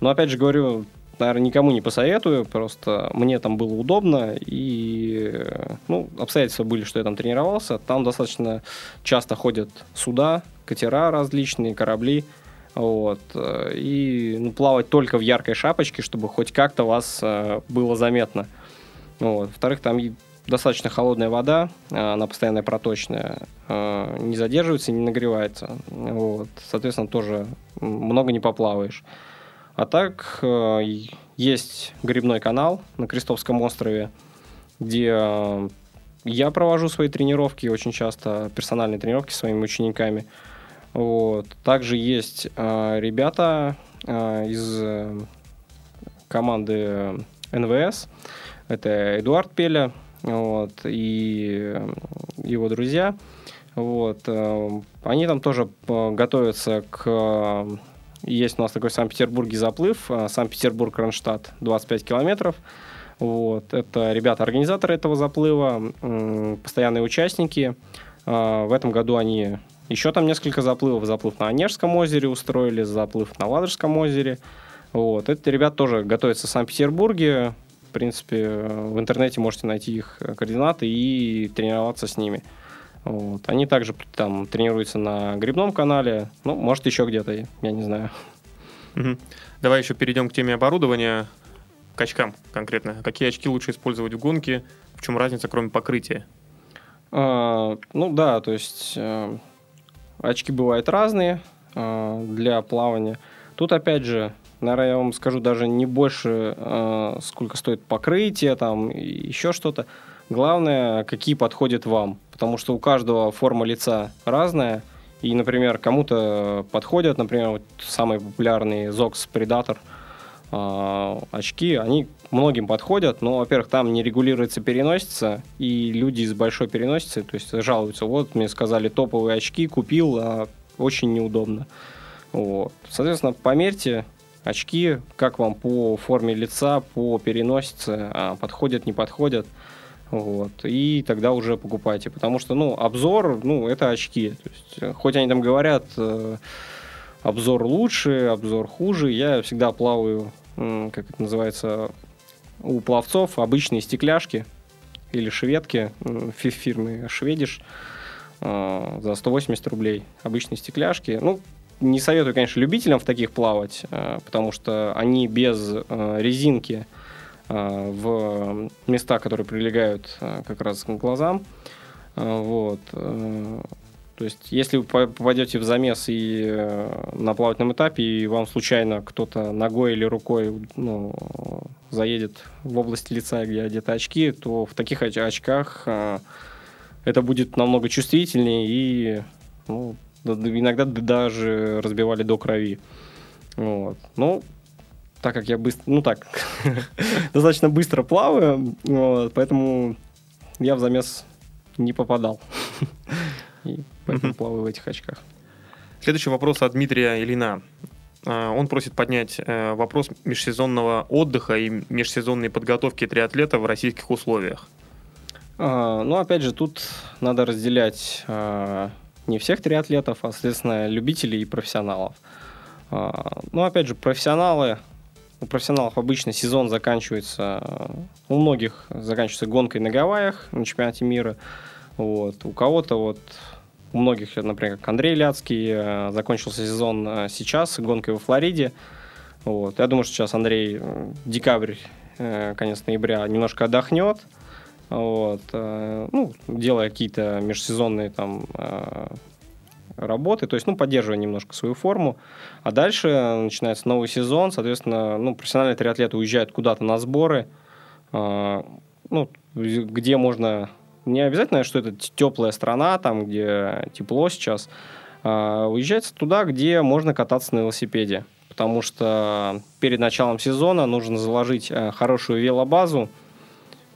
Но опять же говорю, наверное, никому не посоветую, просто мне там было удобно, и ну, обстоятельства были, что я там тренировался. Там достаточно часто ходят суда, катера различные, корабли. Вот. И ну, плавать только в яркой шапочке, чтобы хоть как-то вас э, было заметно. Вот. Во-вторых, там достаточно холодная вода, она постоянно проточная, э, не задерживается, не нагревается. Вот. Соответственно, тоже много не поплаваешь. А так, э, есть грибной канал на Крестовском острове, где э, я провожу свои тренировки, очень часто персональные тренировки с своими учениками. Вот. Также есть э, ребята из команды НВС. Это Эдуард Пеля вот, и его друзья. Вот. Они там тоже готовятся к есть у нас такой Санкт-Петербурге заплыв, а, Санкт-Петербург-Кронштадт, 25 километров. Вот. Это ребята-организаторы этого заплыва, постоянные участники. А, в этом году они еще там несколько заплывов. Заплыв на Онежском озере устроили, заплыв на Ладожском озере. Вот. Эти ребята тоже готовятся в Санкт-Петербурге. В принципе, в интернете можете найти их координаты и тренироваться с ними. Вот. Они также там тренируются на грибном канале, ну, может, еще где-то, я не знаю. Угу. Давай еще перейдем к теме оборудования, к очкам конкретно. Какие очки лучше использовать в гонке? В чем разница, кроме покрытия? А, ну да, то есть э, очки бывают разные э, для плавания. Тут опять же, наверное, я вам скажу даже не больше, э, сколько стоит покрытие, там еще что-то. Главное, какие подходят вам, потому что у каждого форма лица разная. И, например, кому-то подходят, например, вот самый популярный Zox Predator э, очки, они многим подходят, но, во-первых, там не регулируется переносица, и люди с большой переносицей, то есть жалуются, вот, мне сказали, топовые очки, купил, а очень неудобно. Вот. Соответственно, померьте очки, как вам по форме лица, по переносице, а, подходят, не подходят. Вот. И тогда уже покупайте. Потому что, ну, обзор, ну, это очки. То есть, э, хоть они там говорят, э, обзор лучше, обзор хуже, я всегда плаваю, э, как это называется, у пловцов обычные стекляшки или шведки э, фирмы Шведиш э, за 180 рублей. Обычные стекляшки. Ну, не советую, конечно, любителям в таких плавать, э, потому что они без резинки в места, которые прилегают как раз к глазам. Вот. То есть, если вы попадете в замес и э, на плавательном этапе, и вам случайно кто-то ногой или рукой ну, заедет в область лица, где одеты очки, то в таких очках э, это будет намного чувствительнее и ну, иногда даже разбивали до крови. Вот. Ну, так как я быстро, ну так, (laughs) достаточно быстро плаваю, вот, поэтому я в замес не попадал. (laughs) И поэтому плаваю в этих очках. Следующий вопрос от Дмитрия Ильина. А, он просит поднять э, вопрос межсезонного отдыха и межсезонной подготовки триатлета в российских условиях. А, ну, опять же, тут надо разделять а, не всех триатлетов, а, соответственно, любителей и профессионалов. Ну, опять же, профессионалы, у профессионалов обычно сезон заканчивается, у многих заканчивается гонкой на Гавайях на чемпионате мира. Вот. У кого-то вот у многих, например, как Андрей Ляцкий, э, закончился сезон э, сейчас гонкой во Флориде. Вот. Я думаю, что сейчас Андрей декабрь, э, конец ноября немножко отдохнет, вот, ну, делая какие-то межсезонные там работы, то есть, ну, поддерживая немножко свою форму. А дальше начинается новый сезон, соответственно, ну, профессиональные триатлеты уезжают куда-то на сборы, ну, где можно не обязательно, что это теплая страна, там, где тепло сейчас. А, уезжать туда, где можно кататься на велосипеде. Потому что перед началом сезона нужно заложить э, хорошую велобазу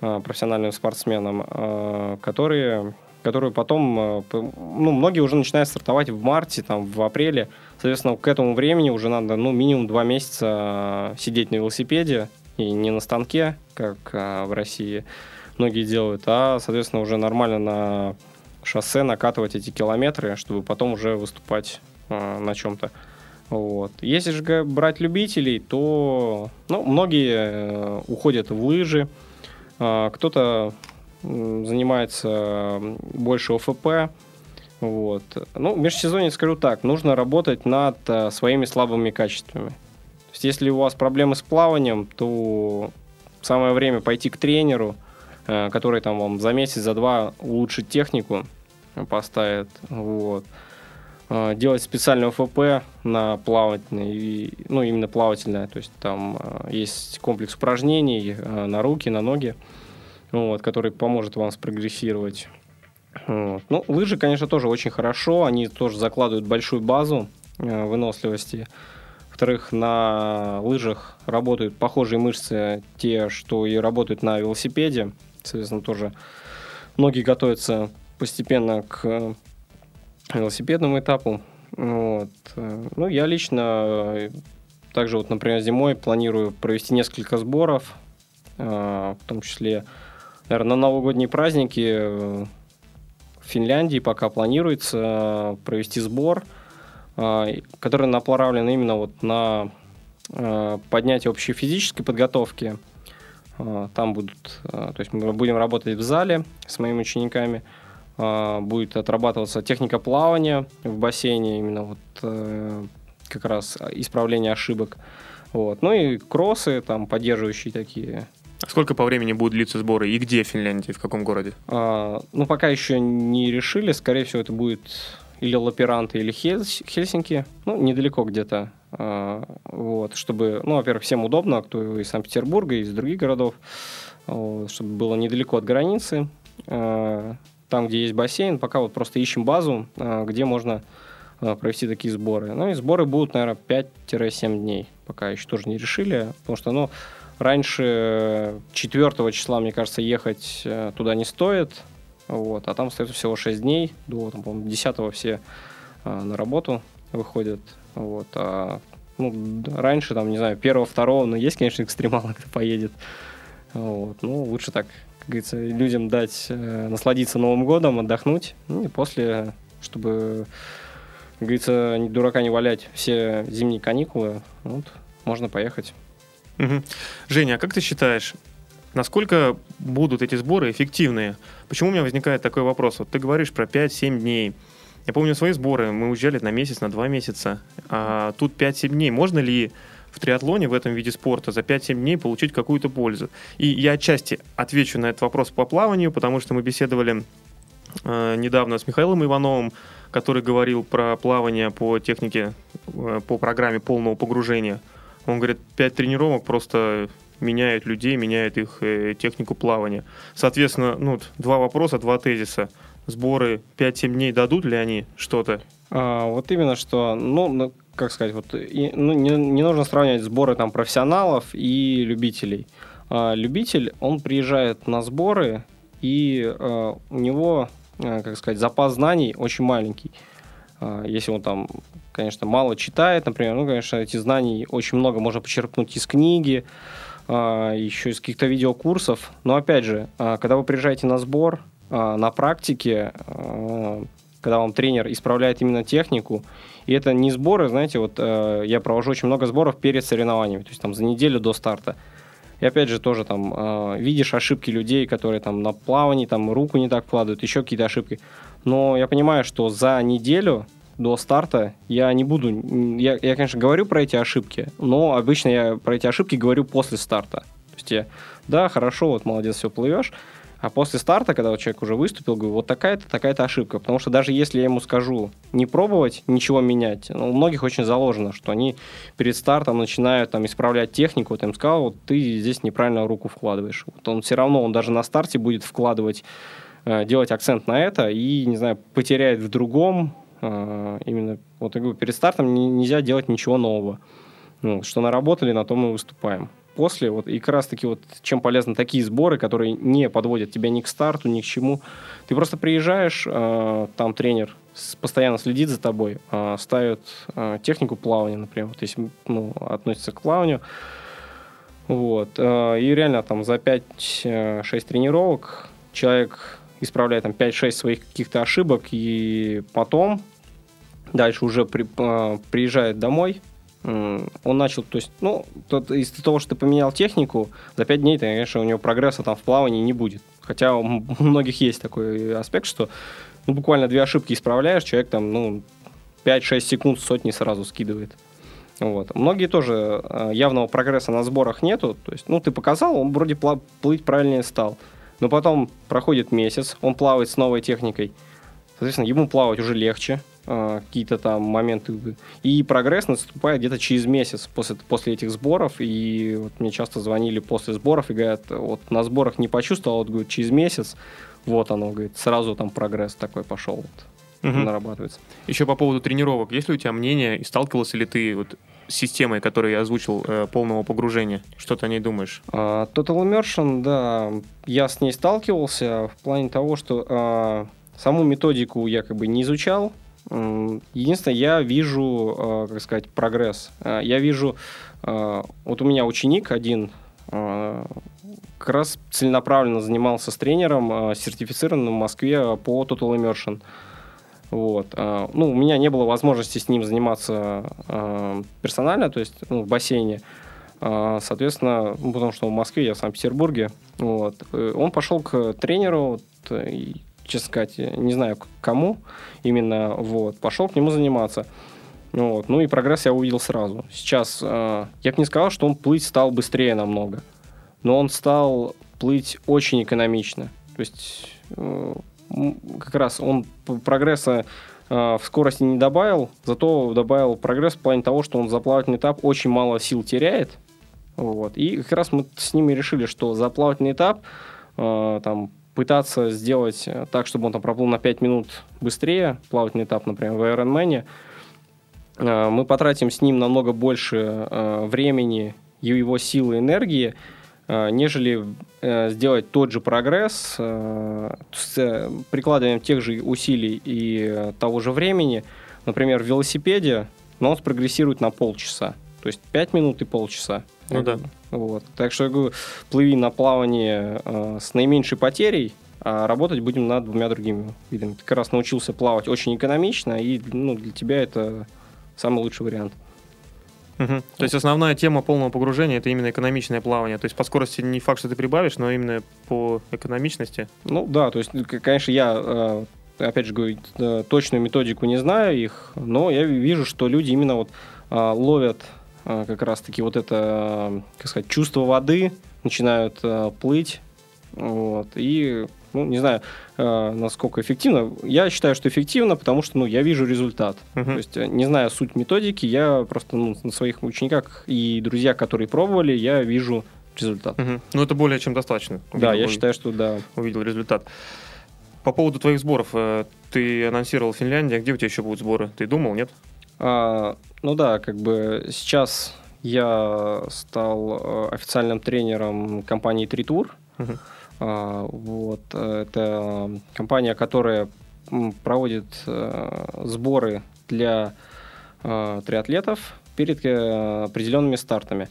э, профессиональным спортсменам, э, которые которую потом, ну, многие уже начинают стартовать в марте, там, в апреле. Соответственно, к этому времени уже надо, ну, минимум два месяца сидеть на велосипеде и не на станке, как в России, многие делают, а, соответственно, уже нормально на шоссе накатывать эти километры, чтобы потом уже выступать э, на чем-то. Вот. Если же брать любителей, то ну, многие э, уходят в лыжи, э, кто-то э, занимается больше ОФП. Вот. Ну, в межсезонье скажу так, нужно работать над э, своими слабыми качествами. То есть, если у вас проблемы с плаванием, то самое время пойти к тренеру – Э, который там вам за месяц, за два улучшит технику, поставит, вот. Э, делать специальный ОФП на плавательный, ну, именно плавательное, то есть там э, есть комплекс упражнений на руки, на ноги, вот, который поможет вам спрогрессировать. Вот. Ну, лыжи, конечно, тоже очень хорошо, они тоже закладывают большую базу выносливости. Во-вторых, на лыжах работают похожие мышцы, те, что и работают на велосипеде. Соответственно, тоже многие готовятся постепенно к велосипедному этапу. Вот. Ну, я лично также, вот, например, зимой планирую провести несколько сборов, а, в том числе, наверное, на новогодние праздники в Финляндии пока планируется провести сбор, а, который направлен именно вот на поднятие общей физической подготовки – там будут, то есть мы будем работать в зале с моими учениками. будет отрабатываться техника плавания в бассейне, именно вот э, как раз исправление ошибок. Вот. Ну и кроссы, там, поддерживающие такие. А сколько по времени будут длиться сборы и где в Финляндии, в каком городе? А, ну, пока еще не решили. Скорее всего, это будет или Лаперанты, или Хельс- Хельсинки. Ну, недалеко где-то. А, вот, чтобы, ну, во-первых, всем удобно, кто из Санкт-Петербурга, из других городов, вот, чтобы было недалеко от границы. А, там, где есть бассейн, пока вот просто ищем базу, а, где можно а, провести такие сборы. Ну и сборы будут, наверное, 5-7 дней. Пока еще тоже не решили, потому что, ну, раньше 4 числа, мне кажется, ехать э, туда не стоит, вот, а там остается всего 6 дней, до, там, по-моему, 10 все а, на работу выходят, вот, а ну, раньше, там, не знаю, первого, второго, но есть, конечно, экстремалы, (laughs) кто поедет, вот, ну, лучше так, как говорится, людям дать э, насладиться Новым годом, отдохнуть, ну, и после, чтобы как говорится, дурака не валять все зимние каникулы, вот, можно поехать. Мгм. Женя, а как ты считаешь, насколько будут эти сборы эффективные? Почему у меня возникает такой вопрос? Вот ты говоришь про 5-7 дней. Я помню свои сборы, мы уезжали на месяц, на два месяца. А тут 5-7 дней. Можно ли в триатлоне, в этом виде спорта, за 5-7 дней получить какую-то пользу? И я отчасти отвечу на этот вопрос по плаванию, потому что мы беседовали э, недавно с Михаилом Ивановым, который говорил про плавание по технике, э, по программе полного погружения. Он говорит, 5 тренировок просто меняют людей, меняют их э, технику плавания. Соответственно, ну, два вопроса, два тезиса. Сборы 5-7 дней дадут ли они что-то? А, вот именно что, ну, ну, как сказать, вот, и, ну, не, не нужно сравнивать сборы там профессионалов и любителей. А, любитель, он приезжает на сборы, и а, у него, а, как сказать, запас знаний очень маленький. А, если он там, конечно, мало читает, например, ну, конечно, эти знаний очень много можно почерпнуть из книги, а, еще из каких-то видеокурсов. Но опять же, а, когда вы приезжаете на сбор, а, на практике, когда вам тренер исправляет именно технику, и это не сборы, знаете, вот э, я провожу очень много сборов перед соревнованиями, то есть там за неделю до старта. И опять же тоже там э, видишь ошибки людей, которые там на плавании там руку не так вкладывают, еще какие-то ошибки. Но я понимаю, что за неделю до старта я не буду... Я, я, конечно, говорю про эти ошибки, но обычно я про эти ошибки говорю после старта. То есть я, да, хорошо, вот молодец, все плывешь, а после старта, когда вот человек уже выступил, говорю, вот такая-то, такая-то ошибка. Потому что даже если я ему скажу не пробовать ничего менять, ну, у многих очень заложено, что они перед стартом начинают там исправлять технику, вот я им сказал, вот ты здесь неправильно руку вкладываешь. Вот он все равно, он даже на старте будет вкладывать, э, делать акцент на это и, не знаю, потеряет в другом, именно, вот говорю, перед стартом не- нельзя делать ничего нового. Ну, что наработали, на том мы выступаем после, вот, и как раз таки вот чем полезны такие сборы, которые не подводят тебя ни к старту, ни к чему. Ты просто приезжаешь, э, там тренер постоянно следит за тобой, э, ставит э, технику плавания, например, вот если ну, относится к плаванию. Вот. э, и реально там за 5-6 тренировок человек исправляет там 5-6 своих каких-то ошибок, и потом дальше уже при- э, приезжает домой, он начал, то есть, ну, тот, из-за того, что ты поменял технику, за 5 дней, конечно, у него прогресса там в плавании не будет. Хотя у многих есть такой аспект, что ну, буквально две ошибки исправляешь, человек там, ну, 5-6 секунд сотни сразу скидывает. Вот. Многие тоже э, явного прогресса на сборах нету. То есть, ну, ты показал, он вроде плыть правильнее стал. Но потом проходит месяц, он плавает с новой техникой. Соответственно, ему плавать уже легче, какие-то там моменты. И прогресс наступает где-то через месяц после, после этих сборов. И вот мне часто звонили после сборов и говорят, вот на сборах не почувствовал, вот, говорит, через месяц, вот оно, говорит, сразу там прогресс такой пошел, вот, Мгм. нарабатывается. Еще по поводу тренировок. Есть ли у тебя мнение, и сталкивался ли ты вот с системой, которую я озвучил, э, полного погружения? Что ты о ней думаешь? А, Total Immersion, да, я с ней сталкивался в плане того, что а, саму методику я как бы не изучал. Единственное, я вижу, а, как сказать, прогресс. А, Я вижу, а, вот у меня ученик один как раз целенаправленно занимался с тренером, сертифицированным в Москве по Total Immersion. Вот. Ну, у меня не было возможности с ним заниматься персонально, то есть ну, в бассейне. Соответственно, ну, потому что он в Москве, я в Санкт-Петербурге. Вот. Э, Он пошел к тренеру, э, честно сказать, не знаю кому именно, вот, пошел к нему заниматься. Вот. Ну и прогресс я увидел сразу. Сейчас э, я бы не сказал, что он плыть стал быстрее намного, но он стал плыть очень экономично. То есть э, как раз он прогресса э, в скорости не добавил, зато добавил прогресс в плане того, что он за плавательный этап очень мало сил теряет. Вот. И как раз мы с ними решили, что за плавательный этап э, там, пытаться сделать так, чтобы он там проплыл на 5 минут быстрее, плавательный этап, например, в Ironman, э, мы потратим с ним намного больше э, времени, его силы, энергии, э, нежели э, сделать тот же прогресс э, с э, прикладыванием тех же усилий и э, того же времени, например, в велосипеде, но он спрогрессирует на полчаса. То есть 5 минут и полчаса. Ну да. Вот. Так что я говорю, плыви на плавание э, с наименьшей потерей, а работать будем над двумя другими видами. Ты как раз научился плавать очень экономично, и ну, для тебя это самый лучший вариант. Угу. То есть основная тема полного погружения это именно экономичное плавание. То есть по скорости не факт, что ты прибавишь, но именно по экономичности. Ну да, то есть, конечно, я э, опять же говорю, э, точную методику не знаю их, но я вижу, что люди именно вот э, ловят как раз-таки вот это, как сказать, чувство воды, начинают плыть, вот, и ну, не знаю, э, насколько эффективно. Я считаю, что эффективно, потому что, ну, я вижу результат. Uh-huh. То есть, не зная суть методики, я просто ну, на своих учениках и друзья, которые пробовали, я вижу результат. Uh-huh. Ну, это более чем достаточно. Увидел, да, я считаю, что да. Увидел результат. По поводу твоих сборов, э, ты анонсировал Финляндия, где у тебя еще будут сборы? Ты думал, нет? А, ну да, как бы сейчас я стал э, официальным тренером компании Тритур. Uh-huh. А, вот. Это компания, которая проводит э, сборы для э, триатлетов перед э, определенными стартами.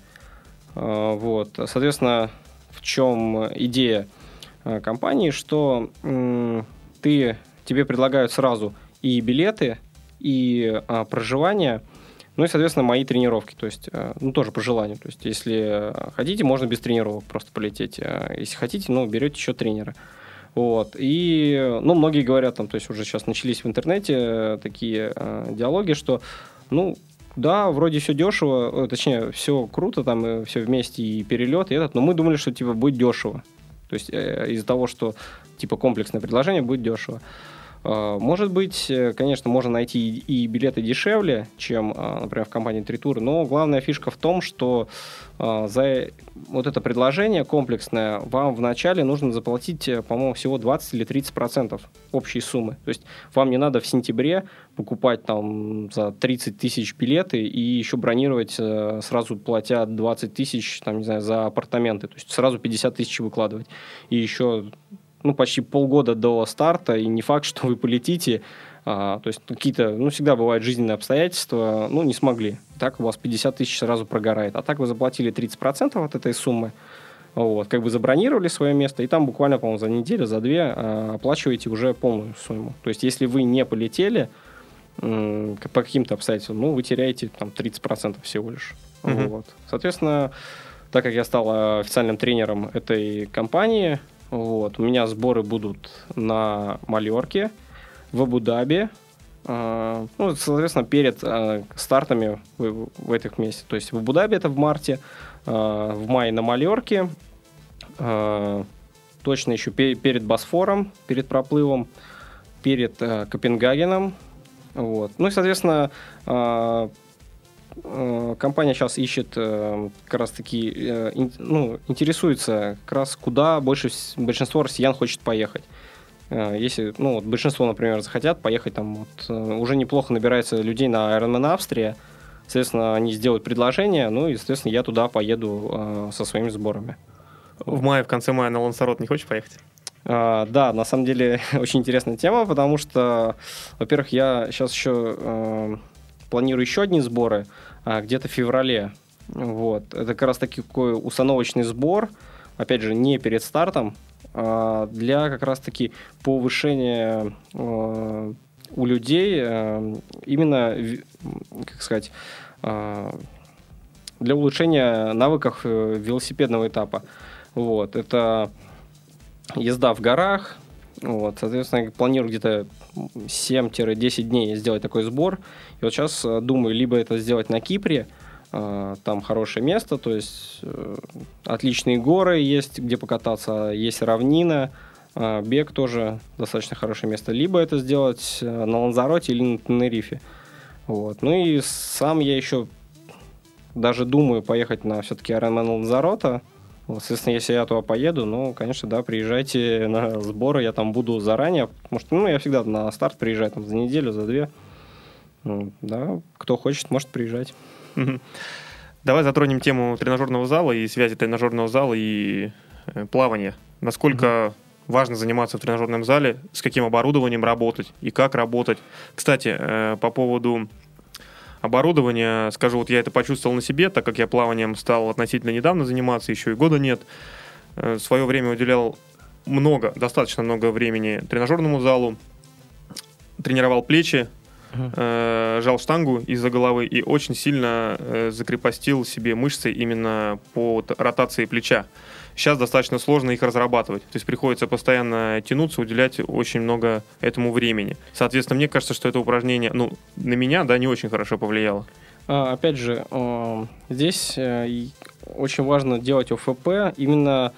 А, вот. Соответственно, в чем идея компании, что ты, тебе предлагают сразу и билеты, и а, проживание – ну и, соответственно, мои тренировки, то есть, э, ну, тоже по желанию. То есть, если хотите, можно без тренировок просто полететь. А если хотите, ну, берете еще тренера. Вот. И, ну, многие говорят, там, то есть уже сейчас начались в интернете э, такие э, диалоги, что, ну, да, вроде все дешево, точнее, все круто, там, все вместе, и перелет, и этот, но мы думали, что, типа, будет дешево. То есть, из-за того, что, типа, комплексное предложение будет дешево. А, может быть, э, конечно, можно найти и билеты дешевле, чем, а, например, в компании Тритур, но главная фишка в том, что а, за вот это предложение комплексное вам вначале нужно заплатить, э, по-моему, всего 20 или 30 процентов общей суммы. То есть вам не надо в сентябре покупать там за 30 тысяч билеты и еще бронировать э, сразу платя 20 тысяч, там, не знаю, за апартаменты. То есть сразу 50 тысяч выкладывать. И еще ну, почти полгода до старта, и не факт, (laughs) что вы полетите. А, то есть какие-то, ну, всегда бывают жизненные обстоятельства, ну, не смогли. Так у вас 50 тысяч сразу прогорает. А так вы заплатили 30% от этой суммы, вот, как бы забронировали свое место, и там буквально, по-моему, за неделю, за две а, оплачиваете уже полную сумму. То есть если вы не полетели м- по каким-то обстоятельствам, ну, вы теряете там 30% всего лишь. Mm-hmm. Вот. Соответственно, так как я стал официальным тренером этой компании, вот. У меня сборы будут на Малерке, в Абу-Даби, Uh, ну, соответственно, перед uh, стартами в, в этих месяцах. То есть в Абу-Даби это в марте, uh, в мае на Малерке, точно еще пе- перед Босфором, перед проплывом, перед Копенгагеном. Вот. Ну и, соответственно, Э, компания сейчас ищет э, как раз таки, э, ну, интересуется как раз куда больше большинство россиян хочет поехать. Если, ну, вот большинство, например, захотят поехать там, вот, уже неплохо набирается людей на Ironman Австрия, соответственно, они сделают предложение, ну и, соответственно, я туда поеду со своими сборами. В мае, в конце мая на Лансарот не хочешь поехать? Uh, да, на самом деле (laughs) очень интересная тема, потому что, во-первых, я сейчас еще uh, планирую еще одни сборы а, где-то в феврале. Вот. Это как раз таки такой установочный сбор, опять же, не перед стартом, а для как раз таки повышения а, у людей а, именно, как сказать, а, для улучшения навыков э, велосипедного этапа. Вот. Это езда в горах, Вот, соответственно, я планирую где-то 7-10 дней сделать такой сбор. И вот сейчас э, думаю, либо это сделать на Кипре, э, там хорошее место, то есть э, отличные горы есть, где покататься, есть равнина, бег тоже достаточно хорошее место. Либо это сделать на Ланзароте или на Тенерифе. Вот. Ну и сам я еще даже думаю поехать на все-таки Ironman Ланзарота, соответственно, если я туда поеду, ну, конечно, да, приезжайте на сборы, я там буду заранее, потому что, ну, я всегда на старт приезжаю там за неделю, за две. Ну, да, кто хочет, может приезжать. Давай затронем тему тренажерного зала и связи тренажерного зала и э, плавания. Насколько mm важно заниматься в тренажерном зале, с каким оборудованием работать и как работать. Кстати, э, по поводу оборудования. Скажу, вот я это почувствовал на себе, так как я плаванием стал относительно недавно заниматься, еще и года нет. Э, в свое время уделял много, достаточно много времени тренажерному залу, тренировал плечи, uh-huh. жал штангу из-за головы и очень сильно э, закрепостил себе мышцы именно по ротации плеча. Сейчас достаточно сложно их разрабатывать. То есть приходится постоянно тянуться, уделять очень много этому времени. Соответственно, мне кажется, что это упражнение, ну, на меня, да, не очень хорошо повлияло. А, опять же, э, здесь э, очень важно делать ОФП именно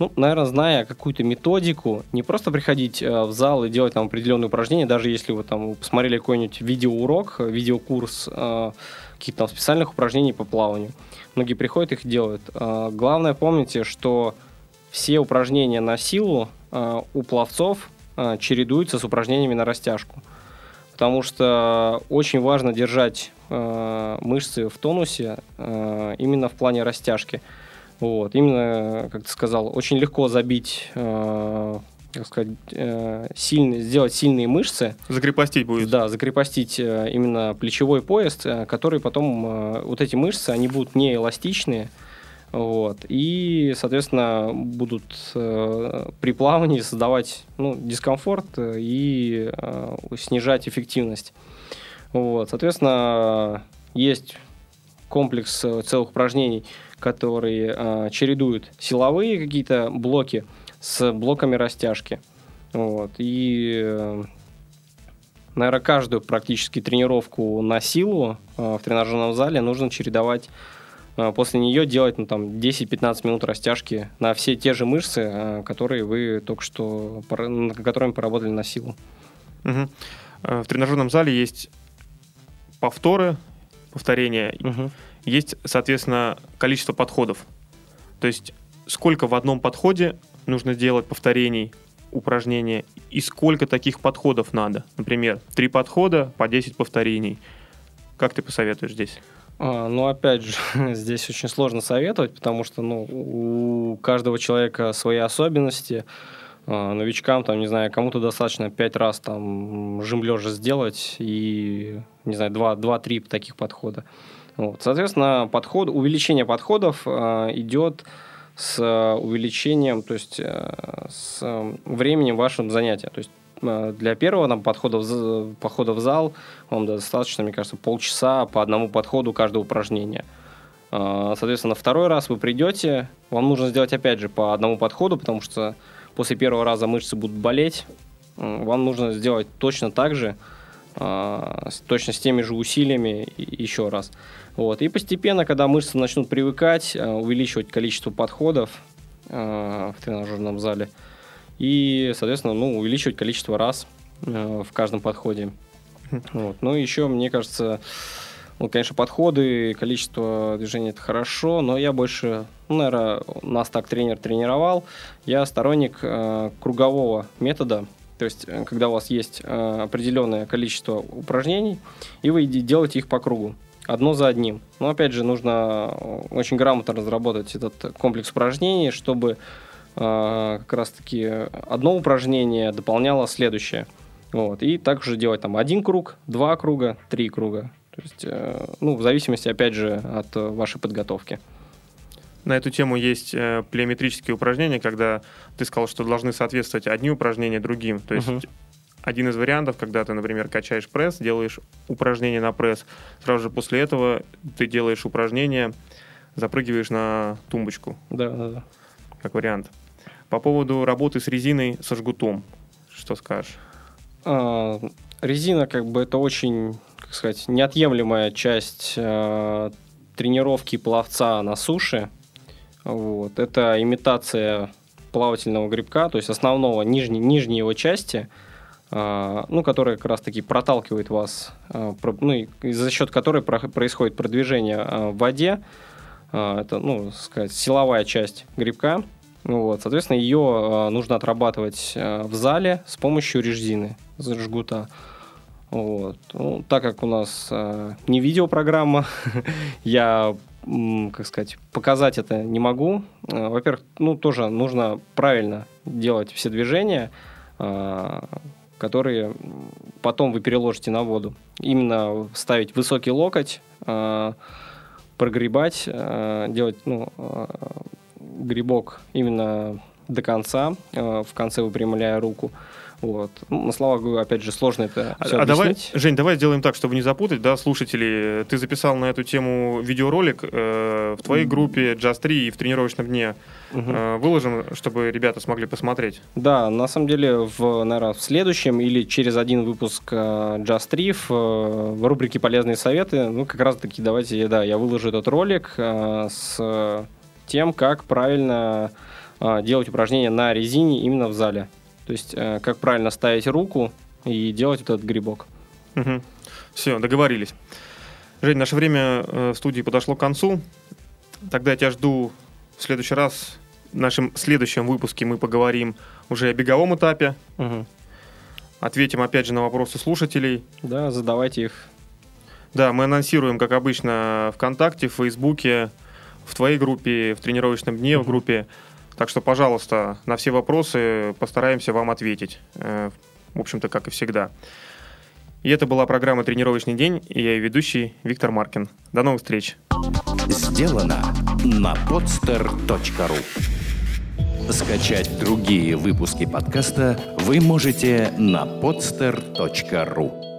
ну, наверное, зная какую-то методику, не просто приходить э, в зал и делать там определенные упражнения, даже если вы там посмотрели какой-нибудь видеоурок, видеокурс, каких-то там специальных упражнений по плаванию. Многие приходят, их делают. А, главное помните, что все упражнения на силу у пловцов чередуются с упражнениями на растяжку. Потому что очень важно держать мышцы в тонусе именно в плане растяжки. Вот. Именно, как ты сказал, очень легко забить как сказать, э, сильный, сделать сильные мышцы. Закрепостить будет. Да, закрепостить э, именно плечевой пояс, э, который потом, вот эти мышцы, они будут не эластичные, вот, и, соответственно, будут при плавании создавать ну, дискомфорт и снижать эффективность. Вот, соответственно, есть комплекс целых упражнений, которые чередуют силовые какие-то блоки – с блоками растяжки. Вот. И, э, наверное, каждую практически тренировку на силу э, в тренажерном зале нужно чередовать э, после нее делать ну, там, 10-15 минут растяжки на все те же мышцы, которые вы только что, над которыми поработали на силу. Угу. В тренажерном зале есть повторы, повторения, угу. Есть, соответственно, количество подходов. То есть сколько в одном подходе нужно делать повторений упражнения и сколько таких подходов надо. Например, три подхода по 10 повторений. Как ты посоветуешь здесь? А, ну, опять же, (laughs) здесь очень сложно советовать, потому что ну, у каждого человека свои особенности. А, новичкам, там, не знаю, кому-то достаточно пять раз там жим лежа сделать и, не знаю, два-три таких подхода. Вот. Соответственно, подход, увеличение подходов а, идет с э, увеличением, то есть э, с э, временем вашего занятия. То есть для первого там, подхода, в, похода в зал вам достаточно, мне кажется, полчаса по одному подходу каждого упражнения. Соответственно, второй раз вы придете, вам нужно сделать опять же по одному подходу, потому что после первого раза мышцы будут болеть. Вам нужно сделать точно так же, точно с теми же усилиями еще раз. Вот. И постепенно, когда мышцы начнут привыкать, э, увеличивать количество подходов э, в тренажерном зале и, соответственно, ну, увеличивать количество раз в каждом подходе. Вот. Ну, еще, мне кажется, ну, конечно, подходы, количество движений это хорошо, но я больше, ну, наверное, нас так тренер тренировал. Я сторонник э, кругового метода, то есть, когда у вас есть э, определенное количество упражнений, и вы делаете их по кругу одно за одним. Но опять же, нужно очень грамотно разработать этот комплекс упражнений, чтобы э, как раз-таки одно упражнение дополняло следующее. Вот. И также делать там один круг, два круга, три круга. То есть, э, ну, в зависимости, опять же, от вашей подготовки. На эту тему есть э, плеометрические упражнения, когда ты сказал, что должны соответствовать одни упражнения другим. То есть uh-huh один из вариантов, когда ты, например, качаешь пресс, делаешь упражнение на пресс, сразу же после этого ты делаешь упражнение, запрыгиваешь на тумбочку. Да, да, да. Как вариант. По поводу работы с резиной со жгутом. Что скажешь? А, резина, как бы, это очень, как сказать, неотъемлемая часть а, тренировки пловца на суше. Вот. Это имитация плавательного грибка, то есть основного нижней, нижней его части, а, ну, которая как раз-таки проталкивает вас, а, ну, и за счет которой происходит продвижение а, в воде. Это, ну, сказать, силовая часть грибка. Вот, соответственно, ее нужно отрабатывать в зале с помощью резины, жгута. Вот. Ну, так как у нас э, не видеопрограмма, (laughs) я как сказать, показать это не могу. Э, во-первых, ну, тоже нужно правильно делать все движения, э, которые потом вы переложите на воду. Именно ставить высокий локоть, э, прогребать, делать ну, грибок именно до конца, в конце выпрямляя руку – вот. Ну, на словах, опять же, сложно это а, все а давай, Жень, давай сделаем так, чтобы не запутать, да, слушателей. Ты записал на эту тему видеоролик э, в твоей группе Just 3 и в тренировочном дне. Угу. Э, выложим, чтобы ребята смогли посмотреть. Да, на самом деле, в, наверное, в следующем или через один выпуск э, Just 3 в, в рубрике «Полезные советы», ну, как раз-таки давайте, да, я выложу этот ролик э, с тем, как правильно делать упражнения на резине именно в зале. То есть, э, как правильно ставить руку и делать этот грибок. Угу. Все, договорились. Жень, наше время э, в студии подошло к концу. Тогда я тебя жду в следующий раз. В нашем следующем выпуске мы поговорим уже о беговом этапе. Угу. Ответим опять же на вопросы слушателей. Да, задавайте их. Да, мы анонсируем, как обычно, ВКонтакте, в Фейсбуке, в твоей группе, в тренировочном дне, угу. в группе так что, пожалуйста, на все вопросы постараемся вам ответить. Э, в общем-то, как и всегда. И это была программа «Тренировочный день» и я ее ведущий Виктор Маркин. До новых встреч. Сделано на podster.ru Скачать другие выпуски подкаста вы можете на podster.ru